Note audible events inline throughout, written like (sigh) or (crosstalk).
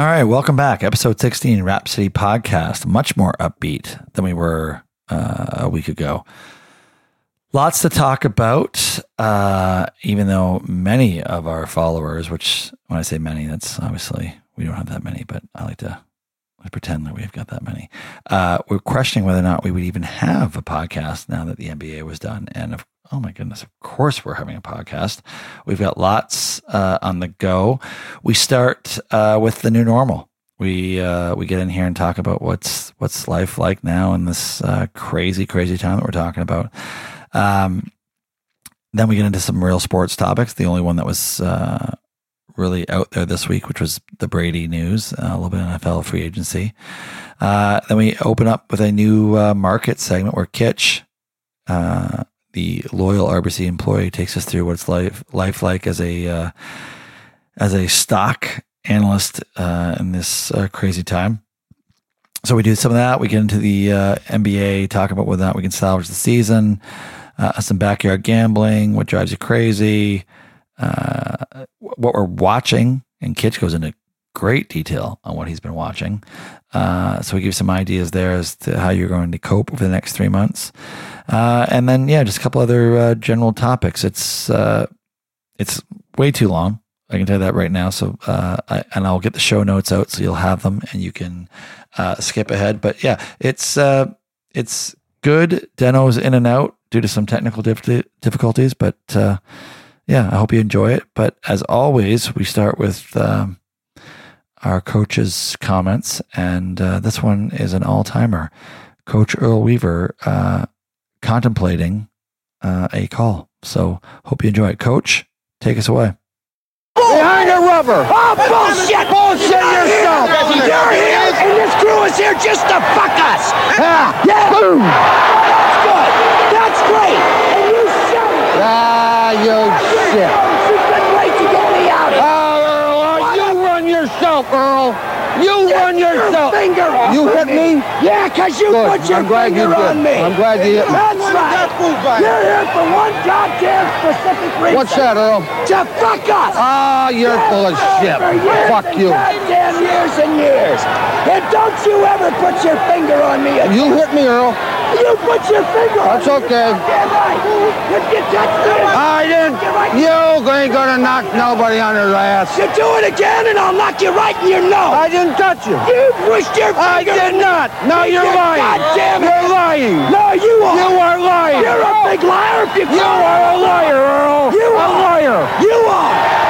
All right, welcome back. Episode 16, Rap City Podcast. Much more upbeat than we were uh, a week ago. Lots to talk about, uh, even though many of our followers, which when I say many, that's obviously we don't have that many, but I like to pretend that we've got that many. Uh, we're questioning whether or not we would even have a podcast now that the NBA was done. And of, oh my goodness, of course we're having a podcast. We've got lots uh, on the go. We start uh, with the new normal. We uh, we get in here and talk about what's what's life like now in this uh, crazy crazy time that we're talking about. Um, then we get into some real sports topics. The only one that was uh, really out there this week, which was the Brady news, uh, a little bit of NFL free agency. Then we open up with a new market segment where Kitch, uh, the loyal RBC employee, takes us through what's life life like as a uh, as a stock analyst in this crazy time. So we do some of that. We get into the NBA, talk about whether or not we can salvage the season uh, some backyard gambling, what drives you crazy, uh, what we're watching. And Kitch goes into great detail on what he's been watching. Uh, so we give some ideas there as to how you're going to cope over the next three months. Uh, and then, yeah, just a couple other uh, general topics. It's uh, it's way too long. I can tell you that right now. So, I, and I'll get the show notes out so you'll have them and you can skip ahead. But yeah, it's it's good. Deno's in and out due to some technical difficulties, but uh, yeah, I hope you enjoy it. But as always, we start with um, our coach's comments, and uh, this one is an all timer. Coach Earl Weaver uh, contemplating uh, a call. So hope you enjoy it. Coach, take us away. Behind a rubber. Oh, bullshit! Bullshit yourself! You're here, and this crew is here just to fuck us! Yeah! yeah. Boom! That's good! That's great! And you shut it! Ah, you shit! It's been great to get me out of here! Oh, Earl, you run yourself, Earl! You Get run your yourself! finger off You of hit me? Yeah, because you Good. put your I'm glad you finger did. on me! I'm glad you hit me. That's right! You're here for one goddamn specific reason! What's that, Earl? To fuck us! Ah, you're full of shit. Fuck you. Goddamn years and years. And don't you ever put your finger on me again. You hit me, Earl. You put your finger on That's okay. Right. You touch me, I didn't. You ain't gonna knock nobody on his ass. you do it again and I'll knock you right in your nose. I didn't touch you. You pushed your I finger. did not. No, You you're lying. goddamn You're lying. No, you are. You are lying. You're a big liar if you You are a liar, Earl. You a liar. You are.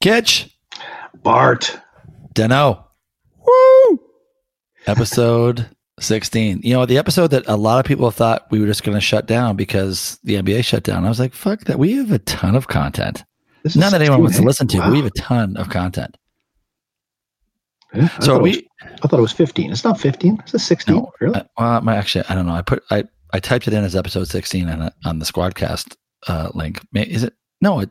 Kitch, Bart. Deno. Woo! Episode 16. You know, the episode that a lot of people thought we were just going to shut down because the NBA shut down. I was like, fuck that. We have a ton of content. This is None that anyone wants to listen to, but we have a ton of content. Yeah, So thought we, was- I thought it was 15. It's not 15. It's a 16. no, really? uh, well, my, actually, I don't know. I put, I, I typed it in as episode 16 on, on the Squadcast uh, link. Is it? No, it,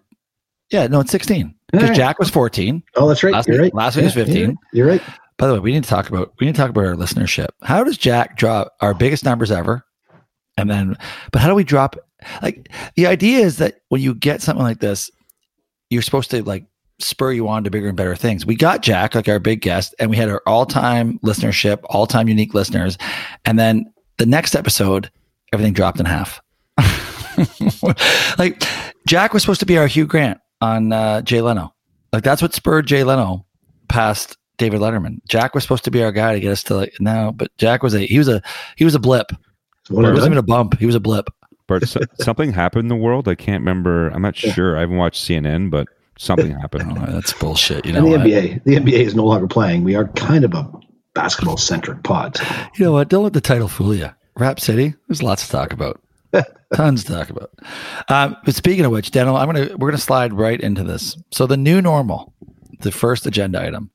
yeah, no, it's 16 because Alright. Jack was 14. oh, that's right. last You're week- right. last week was Yeah, 15. You're right. By the way, we need to talk about we need to talk about our listenership. How does Jack drop our biggest numbers ever? And then but how do we drop like the idea is that when you get something like this, you're supposed to like spur you on to bigger and better things. We got Jack, like our big guest, and we had our all-time listenership, all-time unique listeners. And then the next episode, everything dropped in half. (laughs) like Jack was supposed to be our Hugh Grant on uh, Jay Leno. Like that's what spurred Jay Leno past David Letterman. Jack was supposed to be our guy to get us to like now, but Jack was a he was a he was a blip. So what It is wasn't even a bump. He was a blip. Bert, so, (laughs) something happened in the world. I can't remember. I'm not sure. I haven't watched CNN, but something (laughs) happened. Oh, that's bullshit. You And know the what? NBA. The NBA is no longer playing. We are kind of a basketball centric pod. You know what? Don't let the title fool you. Rap City. There's lots to talk about. Tons to talk about. Um, but speaking of which, Daniel, I'm gonna we're gonna slide right into this. So the new normal, the first agenda item.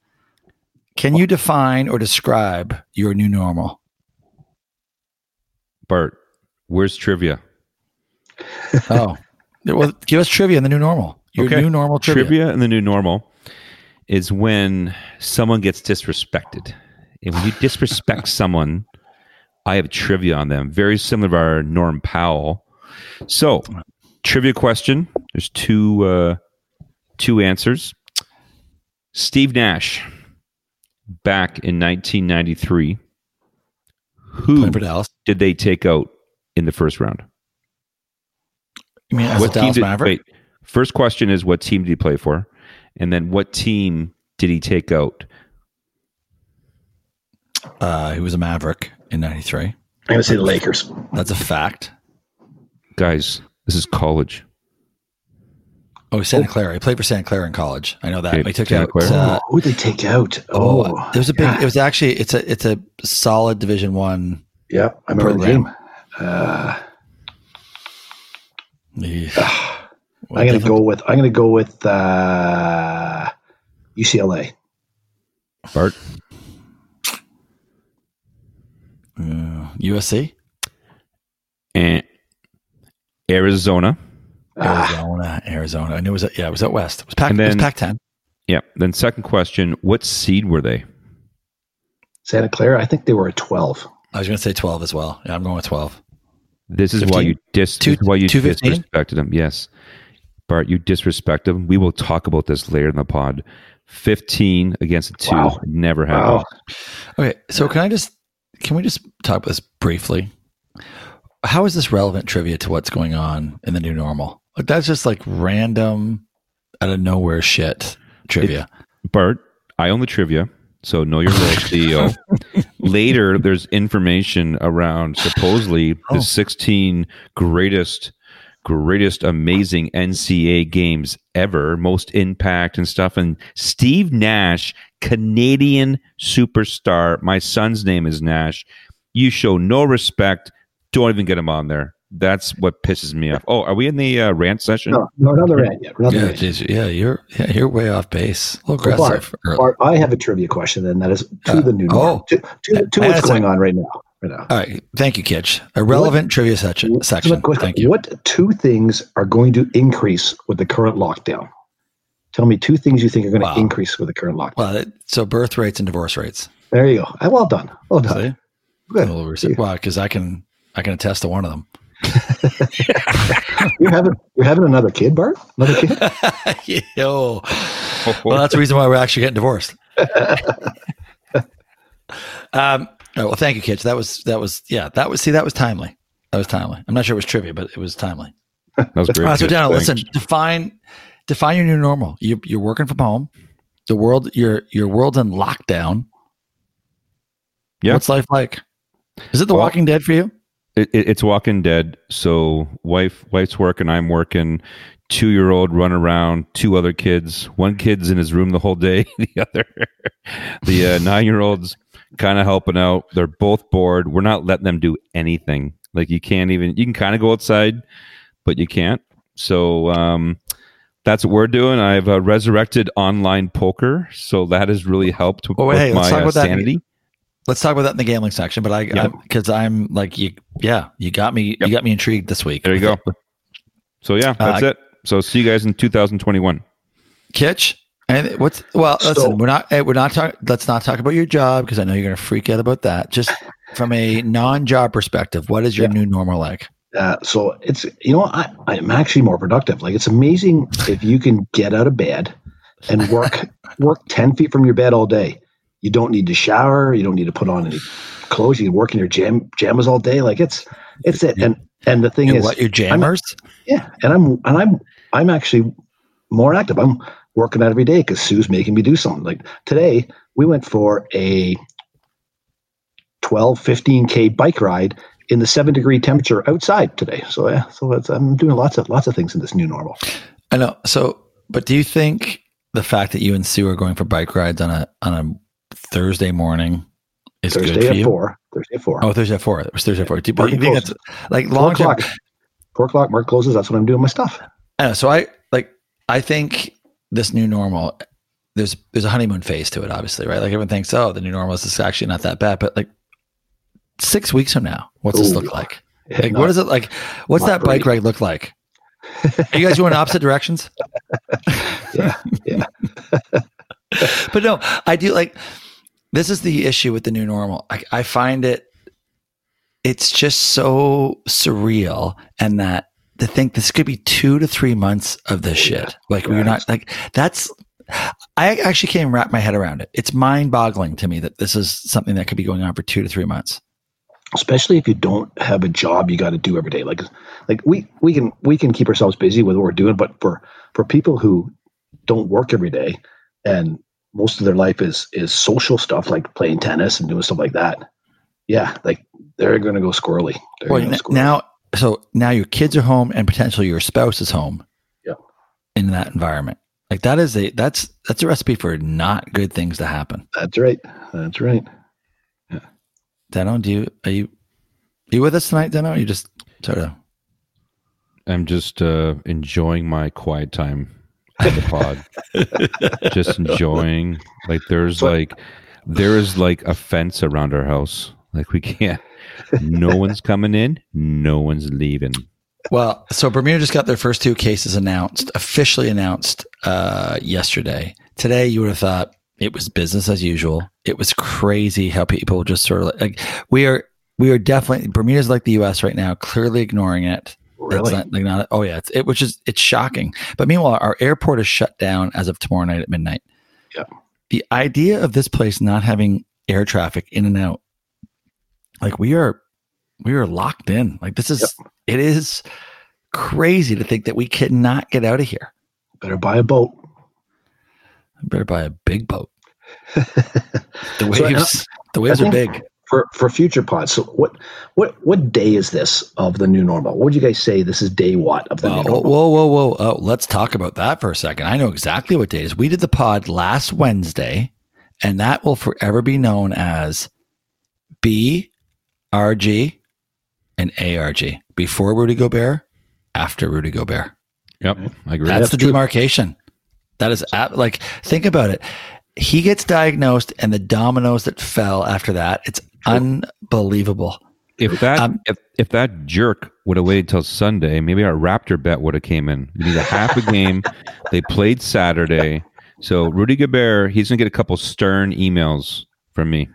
Can you define or describe your new normal? Bert, where's trivia? (laughs) Oh, well, give us trivia in the new normal. Your Okay. new normal trivia. Trivia in the new normal is when someone gets disrespected, and when you disrespect (laughs) someone, I have trivia on them, very similar to our Norm Powell. So, trivia question. There's two uh, two answers. Steve Nash, back in 1993, who Playing for Dallas. did they take out in the first round? You mean as a What team Dallas did, Maverick? wait, first question is what team did he play for? And then what team did he take out? Uh, he was a Maverick in '93. I'm going to say the Lakers. That's a fact. Guys, this is college. Oh, Santa Clara. I played for Santa Clara in college. I know that. Okay, he took Santa out. Clara. Uh, oh, who they take out? oh, Oh, there was a big. yeah. It was actually. It's a. It's a solid Division One. yeah, I remember the program. game. Uh, Yeah. I'm going to go with I'm going to go with uh, UCLA. Bart? Uh, USC, And Arizona. Arizona, Arizona. I knew it was. Yeah, it was out west. It was Pac. And it was Pac-10. Yeah. Then second question, what seed were they? Santa Clara. I think they were a 12. I was going to say 12 as well. Yeah, I'm going with 12. This is 15? why you dis Two- this is why you 215? disrespected them. Yes. Bart, you disrespect them. We will talk about this later in the pod. 15 against a two. Wow. Never happened. Wow. Okay, so can I just can we just talk about this briefly? How is this relevant trivia to what's going on in the new normal? Like that's just like random out of nowhere shit trivia. Bart, I own the trivia, so know your role, (laughs) CEO. Later, there's information around supposedly Oh. the 16 greatest, greatest, amazing NCAA games ever, most impact and stuff. And Steve Nash, Canadian superstar. My son's name is Nash. You show no respect. Don't even get him on there. That's what pisses me off. Oh, are we in the uh, rant session? No, no, another end yet. Another yeah, end. geez, yeah, you're yeah, you're way off base. A little So Bart, aggressive. early. Bart, I have a trivia question, and that is to Uh, the new oh. To, to, to what's going on right now. Right now. All right, thank you, Kitch. A relevant trivia section. So Section. my Thank you. What two things are going to increase with the current lockdown? Tell me two things you think are going to increase with the current lockdown. Well, so birth rates and divorce rates. There you go. Well done. Well done. See? Good. A. Wow, because I can I can attest to one of them. (laughs) You're having you're having another kid, Bart? Another kid? (laughs) Yo. Well, that's the reason why we're actually getting divorced. (laughs) um, oh, well, thank you, kids. That was that was yeah. That was see that was timely. That was timely. I'm not sure it was trivia, but it was timely. That was great. All right, so kid. Daniel, listen. Define define your new normal. You, you're working from home. The world your your world's in lockdown. Yeah. What's life like? Is it The Well- Walking Dead for you? It, it, it's Walking Dead. So wife wife's working, I'm working. Two year old run around, two other kids. One kid's in his room the whole day. (laughs) The other, the uh, nine year old's kind of helping out. They're both bored. We're not letting them do anything. Like you can't even. You can kind of go outside, but you can't. So um, that's what we're doing. I've uh, resurrected online poker, so that has really helped Oh, with hey, my uh, about that. Sanity. Let's talk about that in the gambling section. But I Yeah. because I'm like you, yeah, you got me. Yep. You got me intrigued this week. There you go. So yeah, that's Uh, it. So see you guys in 2021. Kitch. And what's well? So- Listen, we're not. eh, We're not talking. Let's not talk about your job because I know you're going to freak out about that. Just from a non-job perspective, what is your Yeah. new normal like? Uh, so it's you know I, I'm actually more productive. Like it's amazing if you can get out of bed and work work ten feet from your bed all day. You don't need to shower. You don't need to put on any clothes. You can work in your jam pajamas all day. Like it's it's it. And and the thing You is, what your jammers? yeah. And I'm and I'm I'm actually more active. I'm working out every day because Sue's making me do something. Like today, we went for a 12, 15k bike ride in the seven degree temperature outside today. So yeah, so it's, I'm doing lots of lots of things in this new normal. I know. So, but do you think the fact that you and Sue are going for bike rides on a on a Thursday morning is good Thursday for at you? four. Thursday at four. Oh, Thursday at four. It was Thursday at four. Do you, think that's like four long term? o'clock. Four o'clock. Mark closes. That's when I'm doing my stuff. So I like. I think this new normal. There's there's a honeymoon phase to it, obviously, right? Like everyone thinks, oh, the new normal is actually not that bad, but like six weeks from now, what's this Ooh. look like? (laughs) Like, what is it like? What's that bike ride look like? Are you guys going (laughs) opposite directions? Yeah, yeah. (laughs) but no, I do like this is the issue with the new normal. I, I find it, it's just so surreal, and that to think this could be two to three months of this shit. Like we're not like that's. I actually can't wrap my head around it. It's mind boggling to me that this is something that could be going on for two to three months. especially if you don't have a job you got to do every day like like we we can we can keep ourselves busy with what we're doing but for for people who don't work every day and most of their life is is social stuff like playing tennis and doing stuff like that yeah like they're going to go squirrely They're Well, gonna n- go squirrely. now, so now your kids are home and potentially your spouse is home. Yeah. In that environment, like that is a that's that's a recipe for not good things to happen. that's right that's right Yeah. Deno, do you are you are you with us tonight, Deno? Or you just sort of I'm just uh, enjoying my quiet time on the pod. (laughs) just enjoying. Like there's like there is like a fence around our house. Like we can't. No one's coming in. No one's leaving. Well, so Bermuda just got their first two cases announced, officially announced uh, yesterday. Today, you would have thought it was business as usual. It was crazy how people just sort of like, like we are we are definitely Bermuda's like the U.S. right now, clearly ignoring it. Really not, like not, oh yeah, it's, it, which is it's shocking. But meanwhile, our airport is shut down as of tomorrow night at midnight. Yeah. The idea of this place not having air traffic in and out, like we are, we are locked in. Like this is, it is crazy to think that we cannot get out of here. better buy a boat I better buy a big boat. (laughs) The So, waves, uh, the waves are big. For for future pods so what what what day is this of the new normal what would you guys say this is day what of the Whoa, new whoa, normal whoa, whoa, whoa. Oh, let's talk about that for a second. I know exactly what day it is. We did the pod last Wednesday, and that will forever be known as BRG and ARG. Before Rudy Gobert, after Rudy Gobert. Yep, I agree. That's, That's the true. demarcation. That is at, like, think about it. He gets diagnosed, and the dominoes that fell after that, it's unbelievable. if that Um, if, if that jerk would have waited till Sunday, maybe our Raptor bet would have came in. We need a half a game. (laughs) they played Saturday, so Rudy Gobert he's gonna get a couple stern emails from me.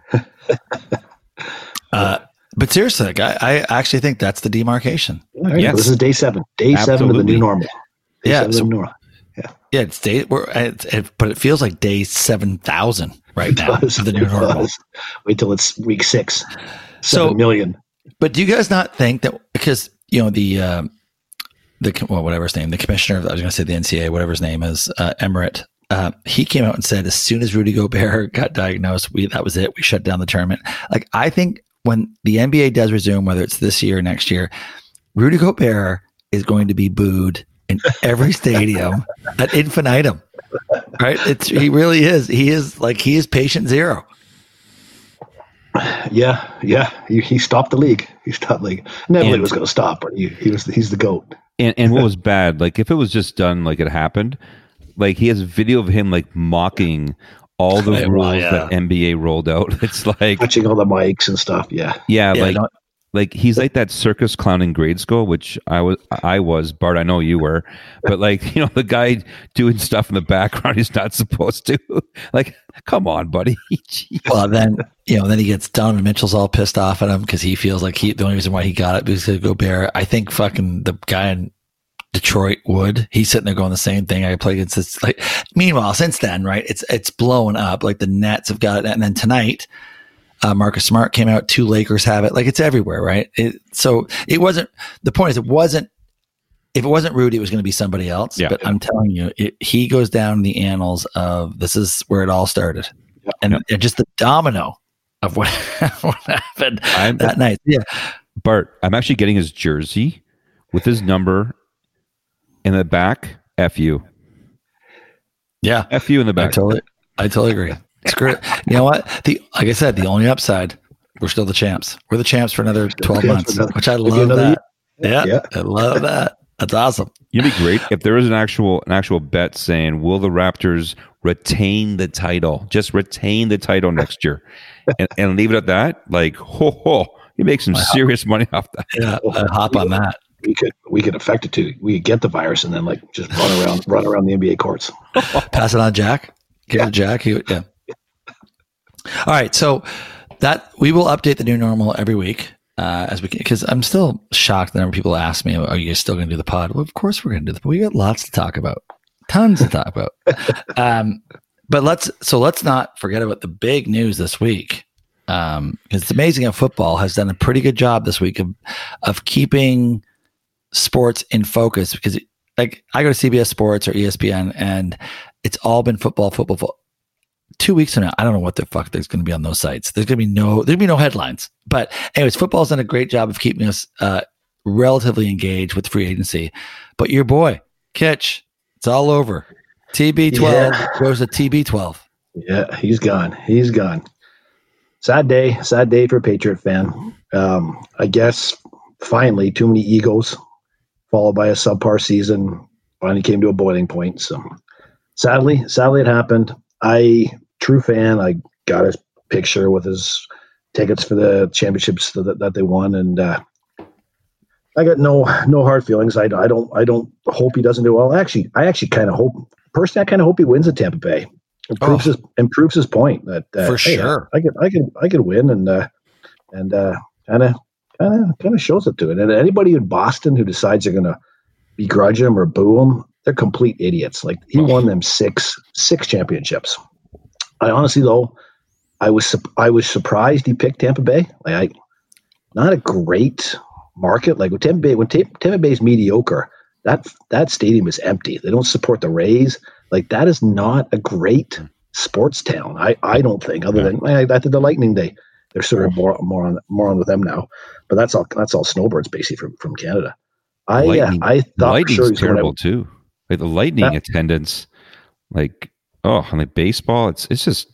Uh, but seriously, like, I, I actually think that's the demarcation. All right, Yes. this is day seven day seven of the new normal Day Yeah, seven of the so- new normal. Yeah, it's day, we're, it's, it, but it feels like day 7,000 right now does, the new normal. wait till it's week six So- million. But do you guys not think that because, you know, the, um the, well, whatever his name, the commissioner, I was going to say the NCAA whatever his name is, uh, Emmert, uh, he came out and said, as soon as Rudy Gobert (laughs) got diagnosed, we, that was it. We shut down the tournament. Like, I think when the NBA does resume, whether it's this year or next year, Rudy Gobert is going to be booed in every stadium at infinitum. Right? It's, he really is. He is like, he is patient zero. Yeah, yeah. He, he stopped the league. He stopped the league. Never And- was going to stop, but he, he was he's the goat. And and what was bad, like if it was just done like it happened, like he has video of him like mocking all the (laughs) Yeah, well, rules yeah. that NBA rolled out. (laughs) It's like Touching all the mics and stuff. Yeah. yeah, Yeah, like no- like he's like that circus clown in grade school, which I was I was Bart. I know you were, but like (laughs) you know the guy doing stuff in the background he's not supposed to. (laughs) Like, come on, buddy. (laughs) Well, then you know, then he gets Donovan Mitchell's all pissed off at him because he feels like he the only reason why he got it because of Gobert. I think fucking the guy in Detroit would. He's sitting there going the same thing. I play against this. Like, meanwhile, since then, right? It's it's blowing up. Like the Nets have got it, and then tonight, uh, Marcus Smart came out. Two Lakers have it. Like it's everywhere, right? It, so it wasn't. The point is, it wasn't. If it wasn't Rudy, it was going to be somebody else. Yeah. But I'm telling you, it, he goes down the annals of this is where it all started, and, and just the domino of what, (laughs) what happened I'm that night. Yeah, Bart. I'm actually getting his jersey with his number in the back. F you. yeah. F you in the back. I totally, I totally agree. Screw it. You know what? The like I said, the only upside, we're still the champs. We're the champs for another twelve months, another- which I love that. Yeah, Yeah. I love that. That's awesome. You'd be great if there was an actual an actual bet saying, "Will the Raptors retain the title? Just retain the title next year, (laughs) and, and leave it at that." Like, ho ho, you make some serious money off that. Yeah, I hop on that. We could we could affect it too. We could get the virus and then like just run around run around the NBA courts. Pass it on, Jack. Give it Jack. He, yeah. All right, so that we will update the new normal every week uh, as we because I'm still shocked the number of people ask me, "Are you still going to do the pod?" Well, of course we're going to do the. But we got lots to talk about, tons to talk about. (laughs) Um, but let's so let's not forget about the big news this week because um, it's amazing how football has done a pretty good job this week of of keeping sports in focus because like I go to CBS Sports or ESPN and it's all been football, football, football. Two weeks from now, I don't know what the fuck there's going to be on those sites. There's going to be no, there'll be no headlines. But anyways, football's done a great job of keeping us uh, relatively engaged with free agency. But your boy Kitch, it's all over. TB12 yeah. goes to TB12. Yeah, he's gone. He's gone. Sad day. Sad day for a Patriot fan. Um, I guess finally too many egos followed by a subpar season. Finally came to a boiling point. So sadly, sadly it happened. I true fan. I got his picture with his tickets for the championships that, that they won, and uh, I got no no hard feelings. I, I don't I don't hope he doesn't do well. Actually, I actually kind of hope personally. I kind of hope he wins at Tampa Bay. Improves oh, his improves his point that uh, for hey, sure I, I could I could I could win and uh, and kind of kind of kind of shows it to it. And anybody in Boston who decides they're going to begrudge him or boo him, they're complete idiots. Like he won them six six championships. I honestly though, I was I was surprised he picked Tampa Bay. Like I, not a great market. Like when Tampa Bay when Tampa Bay is mediocre, that that stadium is empty. They don't support the Rays. Like that is not a great sports town. I I don't think. Other than I, I think the Lightning they they're sort of more more on more on with them now. But that's all that's all snowbirds basically from from Canada. I uh, I thought lightning's sure terrible I, too. Like the lightning that, attendance, like oh, and like baseball, it's it's just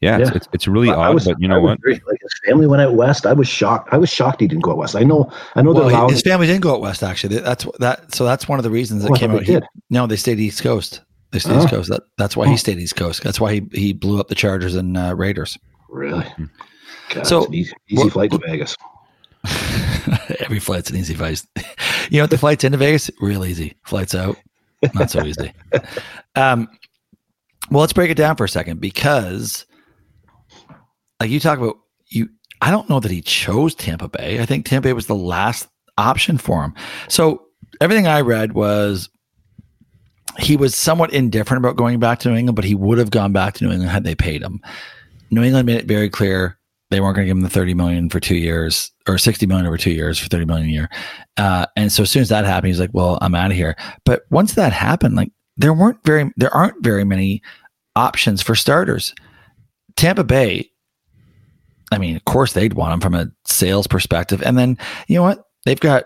yeah, yeah. It's, it's, it's really odd. Was, but you know what? Very, like his family went out west. I was shocked. I was shocked he didn't go out west. I know. I know well, that his family didn't go out west. Actually, that's that. So that's one of the reasons that came out. He, no, they stayed East Coast. They stayed East Coast. That, that's why he stayed East Coast. That's why he, he blew up the Chargers and uh, Raiders. Really? Hmm. God, so easy, easy flight to Vegas. (laughs) Every flight's an easy flight. (laughs) you know what the flights into Vegas? Real easy. Flights out, not so easy. (laughs) Um, well, let's break it down for a second because, like you talk about, you. I don't know that he chose Tampa Bay. I think Tampa Bay was the last option for him. So everything I read was he was somewhat indifferent about going back to New England, but he would have gone back to New England had they paid him. New England made it very clear they weren't going to give him the 30 million for two years or 60 million over two years for 30 million a year. Uh, and so as soon as that happened, he's like, well, I'm out of here. But once that happened, like there weren't very, there aren't very many options for starters. Tampa Bay, I mean, of course they'd want him from a sales perspective. And then, you know what? They've got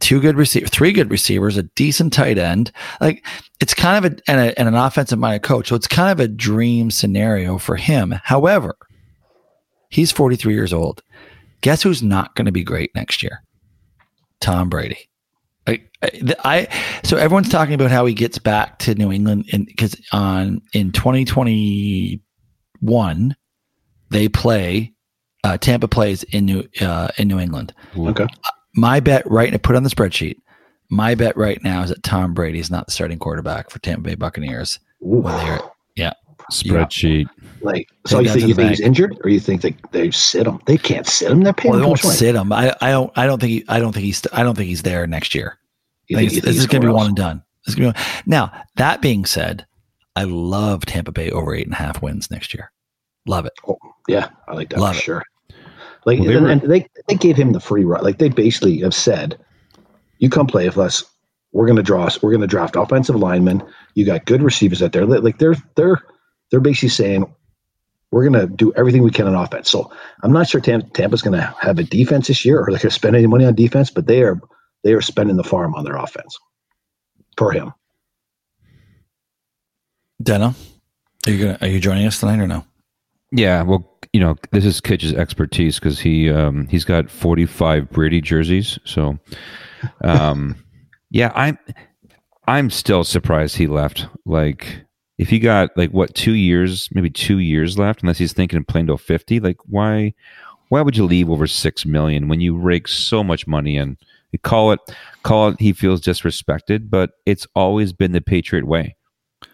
two good receivers, three good receivers, a decent tight end. Like it's kind of a and, a, and an offensive minded coach. So it's kind of a dream scenario for him. However, He's 43 years old. Guess who's not going to be great next year? Tom Brady. I, I, so everyone's talking about how he gets back to New England because on in 2021 they play uh, Tampa plays in New uh, in New England. Okay. My bet right now put on the spreadsheet. My bet right now is that Tom Brady is not the starting quarterback for Tampa Bay Buccaneers. Yeah, spreadsheet. Yeah. Like, so you think you think he's injured, or you think they they sit him? They can't sit him. They're paying. Well, they won't sit him. I, I don't. I don't think. He, I don't think he's. I don't think he's there next year. You think, this is going to be one and done. This is gonna be, now that being said, I love Tampa Bay over eight and a half wins next year. Love it. Oh, yeah, I like that love for it. sure. Like, well, they and, were, and they they gave him the free ride. Like they basically have said, "You come play with us. We're going to draw. We're going to draft offensive linemen. You got good receivers out there. Like they're they're they're basically saying we're going to do everything we can on offense. So I'm not sure Tam- Tampa's going to have a defense this year or they're going to spend any money on defense, but they are they are spending the farm on their offense for him. Deno, are you gonna are you joining us tonight or no? Yeah, well, you know, this is Kitch's expertise because he um, he's got 45 Brady jerseys. So, um, (laughs) yeah, I'm I'm still surprised he left. Like, if he got like what two years, maybe two years left, unless he's thinking of playing to fifty, like why why would you leave over six million when you rake so much money in? You call it call it he feels disrespected, but it's always been the Patriot way.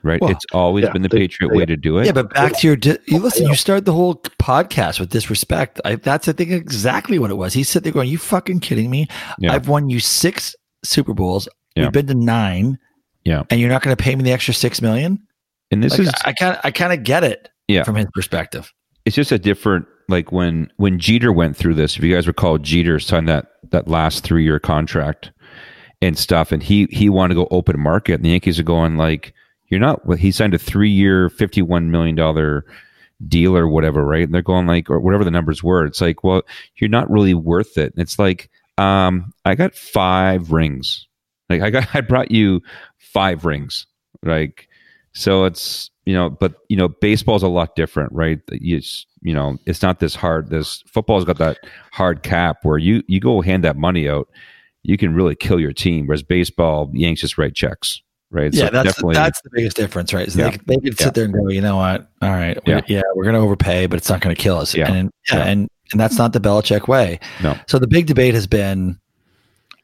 right? Well, it's always yeah, been the they- Patriot they- way to do it. Yeah, but back to your. Di- you listen. You started the whole podcast with disrespect. I, that's I think exactly what it was. He's sitting there going, "You fucking kidding me? Yeah. I've won you six Super Bowls. Yeah. We've been to nine. Yeah. and you're not going to pay me the extra six million. And this Like, is I kind of I kind of get it. Yeah. from his perspective. it's just a different like when when Jeter went through this. If you guys recall, Jeter signed that that last three year contract and stuff, and he he wanted to go open market, and the Yankees are going like, "You're not." Well, he signed a three year, fifty one million dollar deal or whatever, right? And they're going like, or whatever the numbers were. It's like, well, you're not really worth it. And it's like, um, I got five rings. Like I got, (laughs) I brought you five rings. Like, so it's you know, but you know, baseball's a lot different, right? You you know, it's not this hard. This football's got that hard cap where you you go hand that money out, you can really kill your team. Whereas baseball, Yanks just write checks, right? yeah, So that's definitely that's the biggest difference, right? So Yeah. they, they could sit there and go, you know what? All right, we- Yeah. yeah, we're going to overpay, but it's not going to kill us. Yeah. and yeah, Yeah. and and that's not the Belichick way. No. So the big debate has been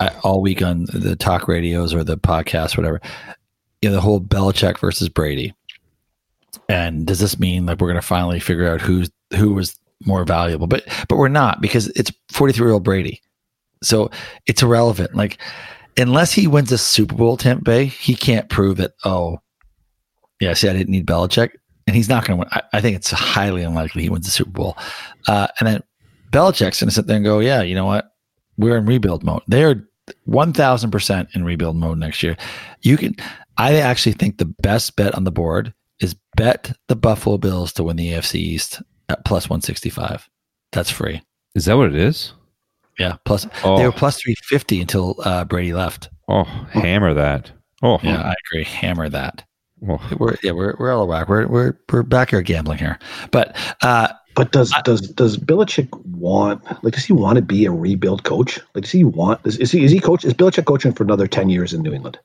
uh, all week on the talk radios or the podcast, whatever you know, the whole Belichick versus Brady. And does this mean like we're going to finally figure out who's who was more valuable? But but we're not because it's 43 year old Brady, so it's irrelevant. Like unless he wins a Super Bowl, Tampa Bay, he can't prove that. Oh, yeah, see, I didn't need Belichick, and he's not going to win. I, I, think it's highly unlikely he wins the Super Bowl. Uh, and then Belichick's going to sit there and go, yeah, you know what? We're in rebuild mode. They're 1000% in rebuild mode next year. You can, I actually think the best bet on the board is bet the Buffalo Bills to win the AFC East at plus 165. That's free. Is that what it is? Yeah. Plus, oh. they were oh. plus 350 until uh, Brady left. Oh, hammer that. Oh, yeah, I agree. Hammer that. Oh. We're, yeah, we're, we're all whack. We're, we're, we're backyard gambling here. But, uh, but does does does Belichick want like does he want to be a rebuild coach? Like does he want is, is he is he coach is Belichick coaching for another ten years in New England?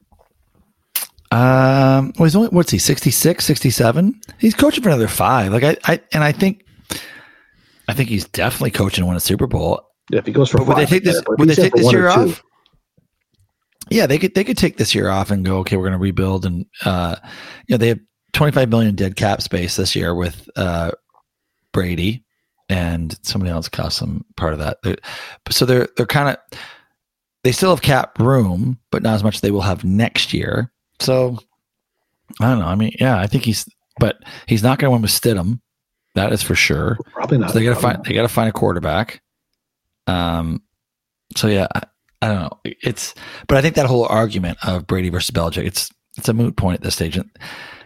um well, he's only what's he 66, 67? He's coaching for another 5. Like I I and I think I think he's definitely coaching to win a Super Bowl. Yeah, if he goes for But would they five, take this yeah, would they he's take this year off? Yeah, they could they could take this year off and go, okay, we're going to rebuild and uh you know, they have 25 million dead cap space this year with uh Brady and somebody else cost them part of that. They're, so they're they're kind of they still have cap room, but not as much as they will have next year. So I don't know. I mean, yeah, I think he's, but he's not going to win with Stidham. That is for sure. Probably not. So they got to find they got to find a quarterback. Um. So yeah, I, I don't know. It's, but I think that whole argument of Brady versus Belichick, it's it's a moot point at this stage,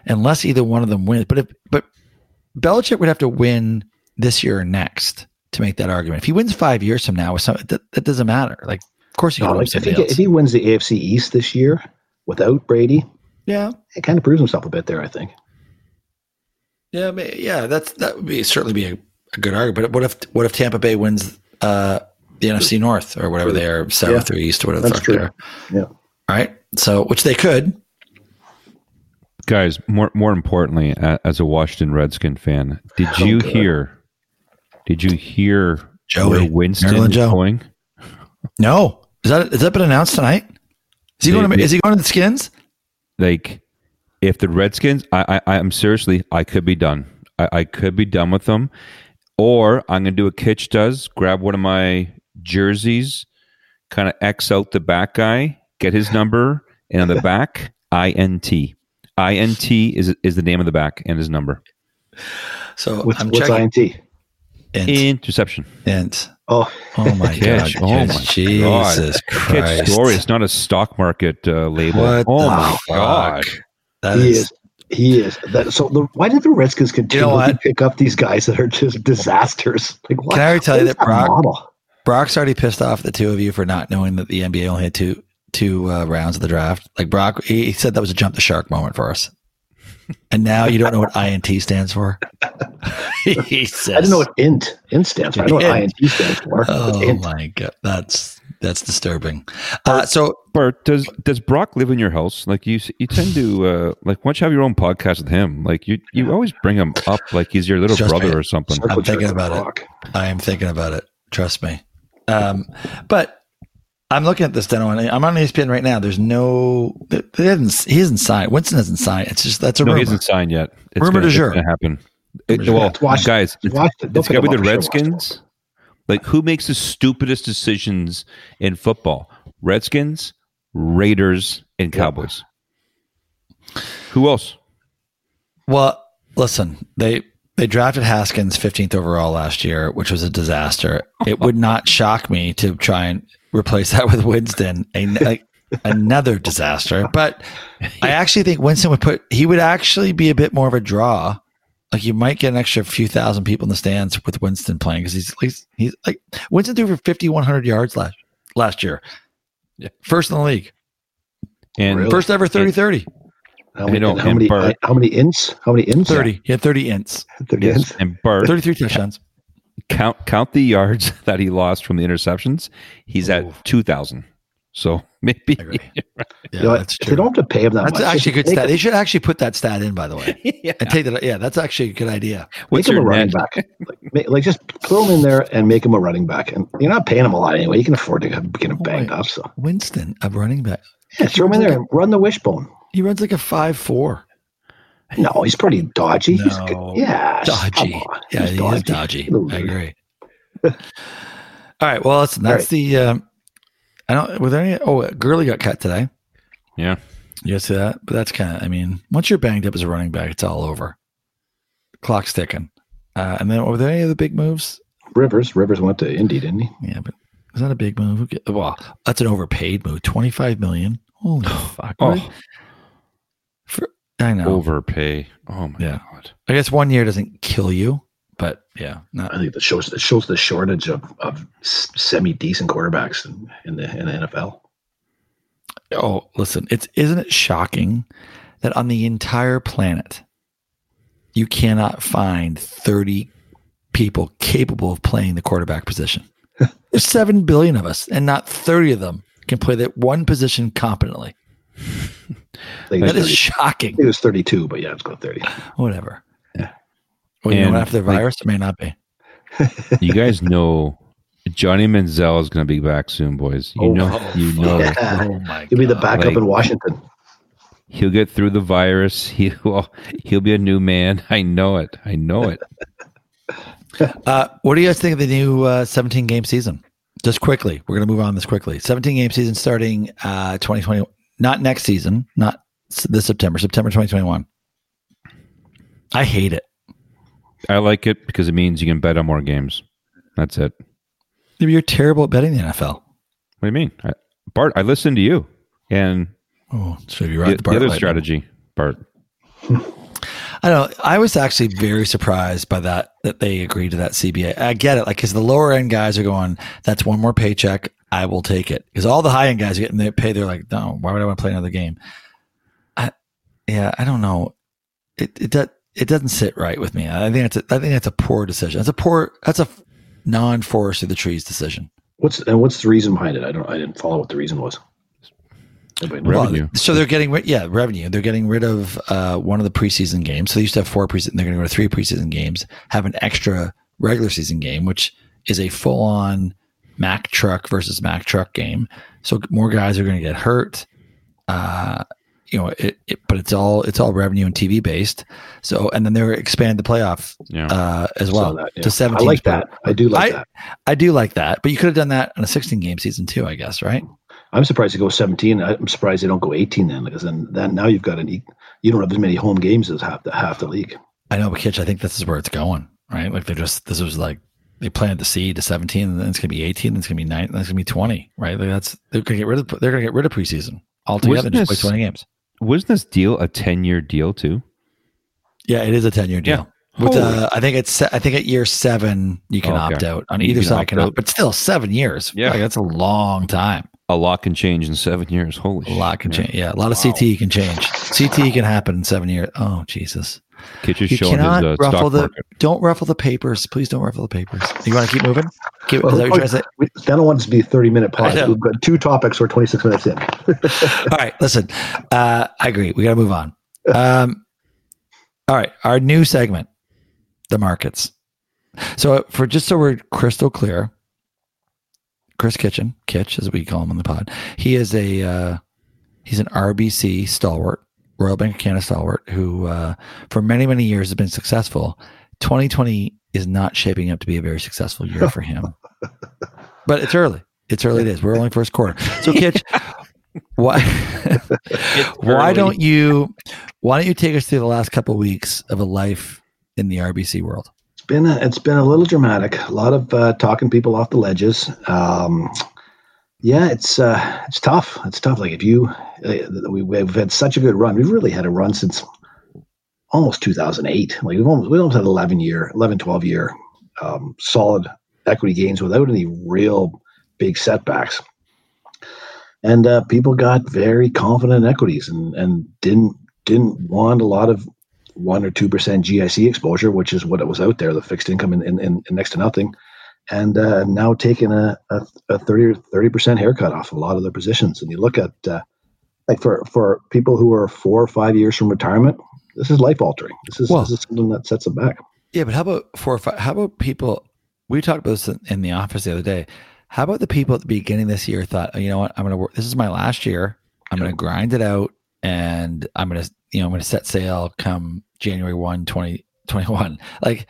unless either one of them wins. But if but Belichick would have to win this year or next to make that argument. If he wins five years from now, with some, that, that doesn't matter. Like, of course, you No, win like, if, he, if he wins the AFC East this year without Brady, yeah, it kind of proves himself a bit there. I think. yeah, I mean, yeah. That's that would be certainly be a, a good argument. But what if what if Tampa Bay wins uh, the NFC North or whatever they are, South or East or whatever the fuck true. they are? Yeah. All right. So, which they could. Guys more more importantly as a washington redskin fan did you (laughs) oh, good. hear did you hear Joey, where winston Maryland Joe. going No, is that has that been announced tonight? Is he They- going to? they- Is he going to the Skins? like if the redskins i i i'm seriously i could be done i, I could be done with them or i'm gonna do what kitch does grab one of my jerseys kind of x out the back guy get his number and on the (laughs) back int int is is the name of the back and his number So What's, I'm what's checking. INT? Int, interception int. Oh, Oh my (laughs) god! Oh my Jesus Kid Christ! story. It's not a stock market uh, label. What oh the my fuck? god! That he is, is. He is. That, so the, why did the Redskins continue to what? pick up these guys that are just disasters? Like, what? Can I already tell you what is that Brock- model? Brock's already pissed off the two of you for not knowing that the NBA only had two two uh, rounds of the draft. Like Brock, he, he said that was a jump the shark moment for us. And now you don't know what INT stands for. (laughs) he says, I didn't know what INT INT stands for. I don't know what Int. INT stands for. Oh INT? my god, that's that's disturbing. Uh, so Bart, does does Brock live in your house? Like you, you tend to uh, like once you have your own podcast with him, like you you always bring him up like he's your little Trust brother me. or something. I'm thinking jerk about it. Brock. I am thinking about it. Trust me. Um, but I'm looking at this demo and I'm on ESPN right now. There's no, they they didn't, he hasn't signed. Winston hasn't signed. It's just, that's a No, rumor. he hasn't signed yet. It's Rumor gonna, de it's jour. gonna happen. It- well, watch- guys, let's it's, it. They'll it's pick got to be the up for sure. Redskins. Like, who makes the stupidest decisions in football? Redskins, Raiders, and Cowboys. Who else? Well, listen, they they drafted Haskins 15th overall last year, which was a disaster. It would not shock me to try and replace that with Winston, a, another disaster. But I actually think Winston would put he would actually be a bit more of a draw. Like you might get an extra few thousand people in the stands with Winston playing because he's he's he's like Winston threw for 5100 yards last last year. First in the league. And Really? First ever 30 30. How many, know, how and many, Bart- how many ints? How many ints? 30. He had 30 ints. 30 yes, ints. and Bart 33 touchdowns. count count the yards (laughs) that he lost from the interceptions. He's at two thousand. So (laughs) maybe I agree. (laughs) Yeah, You know that's true. They don't have to pay him that much. That's much. actually a good stat. him- They should actually put that stat in, by the way, yeah. and take that. Yeah, that's actually a good idea. What's make him a running net? back. Like, ma- like just throw him in there and make him a running back. And you're not paying him a lot anyway. You can afford to get get him banged Wait. up. So Winston, a running back. yeah, throw him in there and run the wishbone. He runs like a five four. No, he's pretty dodgy. He's No. good. Yeah, Dodgy. come. Yeah, He's he is dodgy. I agree. (laughs) All right. Well, listen, that's right. the. Um, I don't. Were there any? Oh, Gurley got cut today. Yeah. You guys see that? But that's kind of. I mean, once you're banged up as a running back, it's all over. Clock's ticking. Uh, and then were there any other big moves? Rivers. Rivers went to Indy, didn't he? Yeah, but is that a big move? Who Well, that's an overpaid move. Twenty five million. Holy (sighs) fuck! Oh. Right? For, I know. Overpay. Oh my Yeah. god. I guess one year doesn't kill you, but yeah, not I think that shows that shows the shortage of, of semi decent quarterbacks in, in the in the NFL. Oh, listen, it's isn't it shocking that on the entire planet you cannot find 30 people capable of playing the quarterback position. (laughs) There's 7 billion of us and not 30 of them can play that one position competently. I think, That it was, is 30, shocking. It was 32, but yeah, let's go 30. Whatever. Yeah. Well, you know, after the like- virus, it may not be. (laughs) You guys know Johnny Manziel is going to be back soon, boys. You Oh, know, oh, you know, Yeah. Oh my He'll be the backup Like- in Washington. he'll get through the virus. (laughs) He'll he'll be a new man. I know it. I know it. (laughs) Uh, what do you guys think of the new uh, 17 game season? Just quickly, we're going to move on this quickly. 17 game season starting uh, 2020, not next season, not this September, September 2021. I hate it. I like it because it means you can bet on more games. That's it. You're terrible at betting the NFL. What do you mean, I, Bart? I listened to you and Oh, so you're the, right. the other strategy, Bart. I don't know. I was actually very surprised by that, that they agreed to that CBA. I get it. Like, cause the lower end guys are going, that's one more paycheck. I will take it. Cause all the high end guys are getting their pay. They're like, no, why would I want to play another game? I, yeah, I don't know. It, it, does, it doesn't sit right with me. I think that's a, I think that's a poor decision. That's a poor, that's a non forest of the trees decision. What's and what's the reason behind it? I don't. I didn't follow what the reason was. Well, Revenue. so they're getting rid, yeah, revenue. They're getting rid of uh, one of the preseason games. So they used to have four preseason. They're going to go to three preseason games. Have an extra regular season game, which is a full on Mack truck versus Mack truck game. So more guys are going to get hurt. Uh, you know, it, it, but it's all it's all revenue and TV based. So and then they're expand the playoff Yeah. uh, as well that, yeah. to seventeen. I like that. I do like I- that. I do like that, but you could have done that on a sixteen game season too. I guess right. I'm surprised they go 17. I'm surprised they don't go 18 then, because then, then now you've got an you don't have as many home games as half the half the league. I know, but Kitch, I think this is where it's going, right? Like they're just this was like they planted the seed to 17, and then it's gonna be 18, then it's gonna be nine, then it's gonna be 20, right? Like that's they're gonna get rid of they're gonna get rid of preseason altogether, Wasn't just play 20 games. Wasn't this deal a ten year deal too? Yeah, it is a 10 year deal. With uh, I think it's I think at year seven you can Okay. opt out on either can side opt can out. opt, but still seven years. Yeah. like, that's a long time. A lot can change in seven years. Holy A lot can man. change. Yeah, a lot of CT can change. CT can happen in seven years. Oh Jesus! Kitch is You showing his cannot uh, ruffle stock the. market. Don't ruffle the papers, please. Don't ruffle the papers. You want to keep moving? Keep, Well, is that what you're trying to say? we, I don't want this to be a 30 minute I pod. We've got two topics. We're 26 minutes in. (laughs) (laughs) All right, listen. Uh, I agree. We got to move on. Um, all right, our new segment, the markets. So, for just so we're crystal clear, Chris Kitchen, Kitch as we call him on the pod. He is a uh, he's an RBC stalwart, Royal Bank of Canada stalwart, who uh, for many many years has been successful. 2020 is not shaping up to be a very successful year for him, (laughs) but it's early. It's early days. We're only first quarter. So, Kitch, (laughs) why (laughs) why don't you why don't you take us through the last couple of weeks of a life in the RBC world? It's been a, it's been a little dramatic. A lot of uh, talking people off the ledges. Um, yeah, it's uh, it's tough. It's tough. Like if you uh, we, we've had such a good run. We've really had a run since almost 2008. Like we've almost we almost had 11 year, 11 12 year um, solid equity gains without any real big setbacks and uh, people got very confident in equities and and didn't didn't want a lot of one or two percent GIC exposure, which is what it was out there, the fixed income in, in, in next to nothing, and uh, now taking a, a, a 30 or 30 percent haircut off a lot of their positions. And you look at uh, like for for people who are four or five years from retirement, this is life altering. This is well, this is something that sets them back. Yeah, but how about four or five? How about people? We talked about this in the office the other day. How about the people at the beginning of this year thought, oh, you know what, I'm going to work. This is my last year. I'm going to grind it out, and I'm going to, you know, I'm going to set sail come January 1, 2021. Like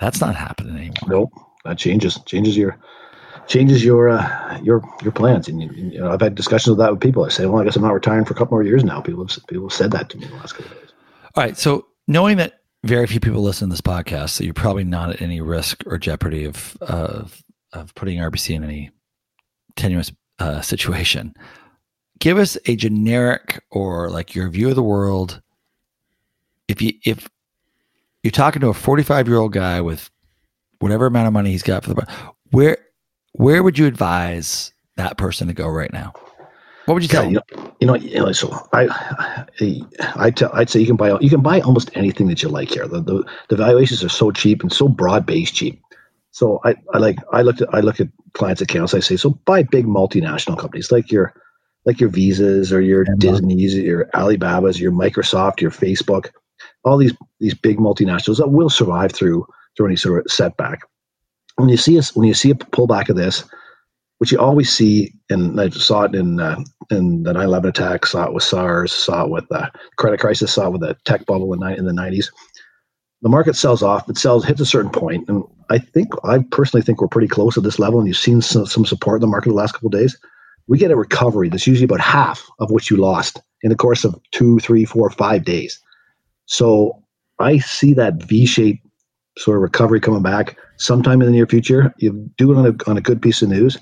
that's not happening anymore. Nope, that changes changes your changes your uh, your your plans. And you know, I've had discussions of that with people. I say, well, I guess I'm not retiring for a couple more years now. People have people have said that to me the last couple of days. All right, so knowing that very few people listen to this podcast, so you're probably not at any risk or jeopardy of of of putting RBC in any tenuous uh, situation. Give us a generic or like your view of the world. If you if you're talking to a 45 year old guy with whatever amount of money he's got for the where where would you advise that person to go right now? What would you tell? Yeah, you, know, you know, so I, I, tell, I'd say you can buy, you can buy almost anything that you like here. The, the, the valuations are so cheap and so broad based cheap. So I, I like I look at I look at clients' accounts. I say, so buy big multinational companies like your like your Visas or your yeah, Disney's, your Alibabas, your Microsoft, your Facebook, all these these big multinationals that will survive through through any sort of setback. When you see us, when you see a pullback of this, which you always see, and I saw it in uh, in the 9/11 attack, saw it with SARS, saw it with the credit crisis, saw it with the tech bubble in, in the 90s the market sells off, it sells hits a certain point, and I think I personally think we're pretty close at this level. And you've seen some, some support in the market the last couple days. We get a recovery that's usually about half of what you lost in the course of two, three, four, five days. So I see that V-shaped sort of recovery coming back sometime in the near future. You do it on a on a good piece of news,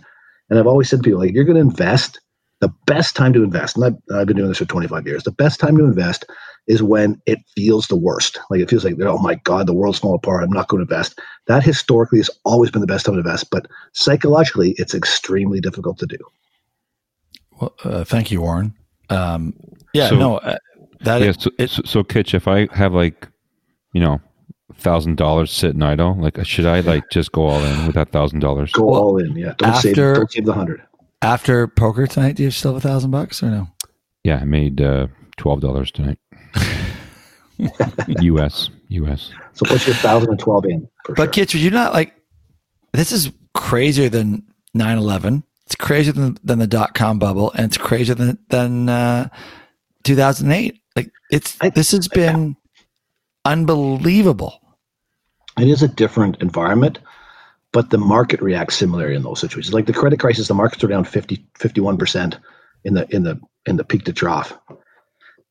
and I've always said to people like, you're going to invest. The best time to invest, and I've, I've been doing this for 25 years. The best time to invest is when it feels the worst. Like it feels like, oh my God, the world's falling apart. I'm not going to invest. That historically has always been the best time to invest, but psychologically, it's extremely difficult to do. Well, uh, thank you, Warren. Um, yeah, so, no, uh, that yeah. So, it, so, so, Kitch, if I have like, you know, thousand dollars sitting idle, like should I like just go all in with that thousand dollars? Go well, all in, yeah. Don't after, save, don't save the hundred. After poker tonight, do you still have a thousand bucks or no? Yeah, I made uh, twelve dollars tonight. (laughs) U.S. U.S. So put your thousand and twelve in. but sure. kids, you're not like this is crazier than 9-11. It's crazier than, than the dot com bubble, and it's crazier than than uh, 2008. Like it's I, this has been unbelievable. It is a different environment, but the market reacts similarly in those situations. Like the credit crisis, the markets are down 50, 51 percent in the in the in the peak to trough.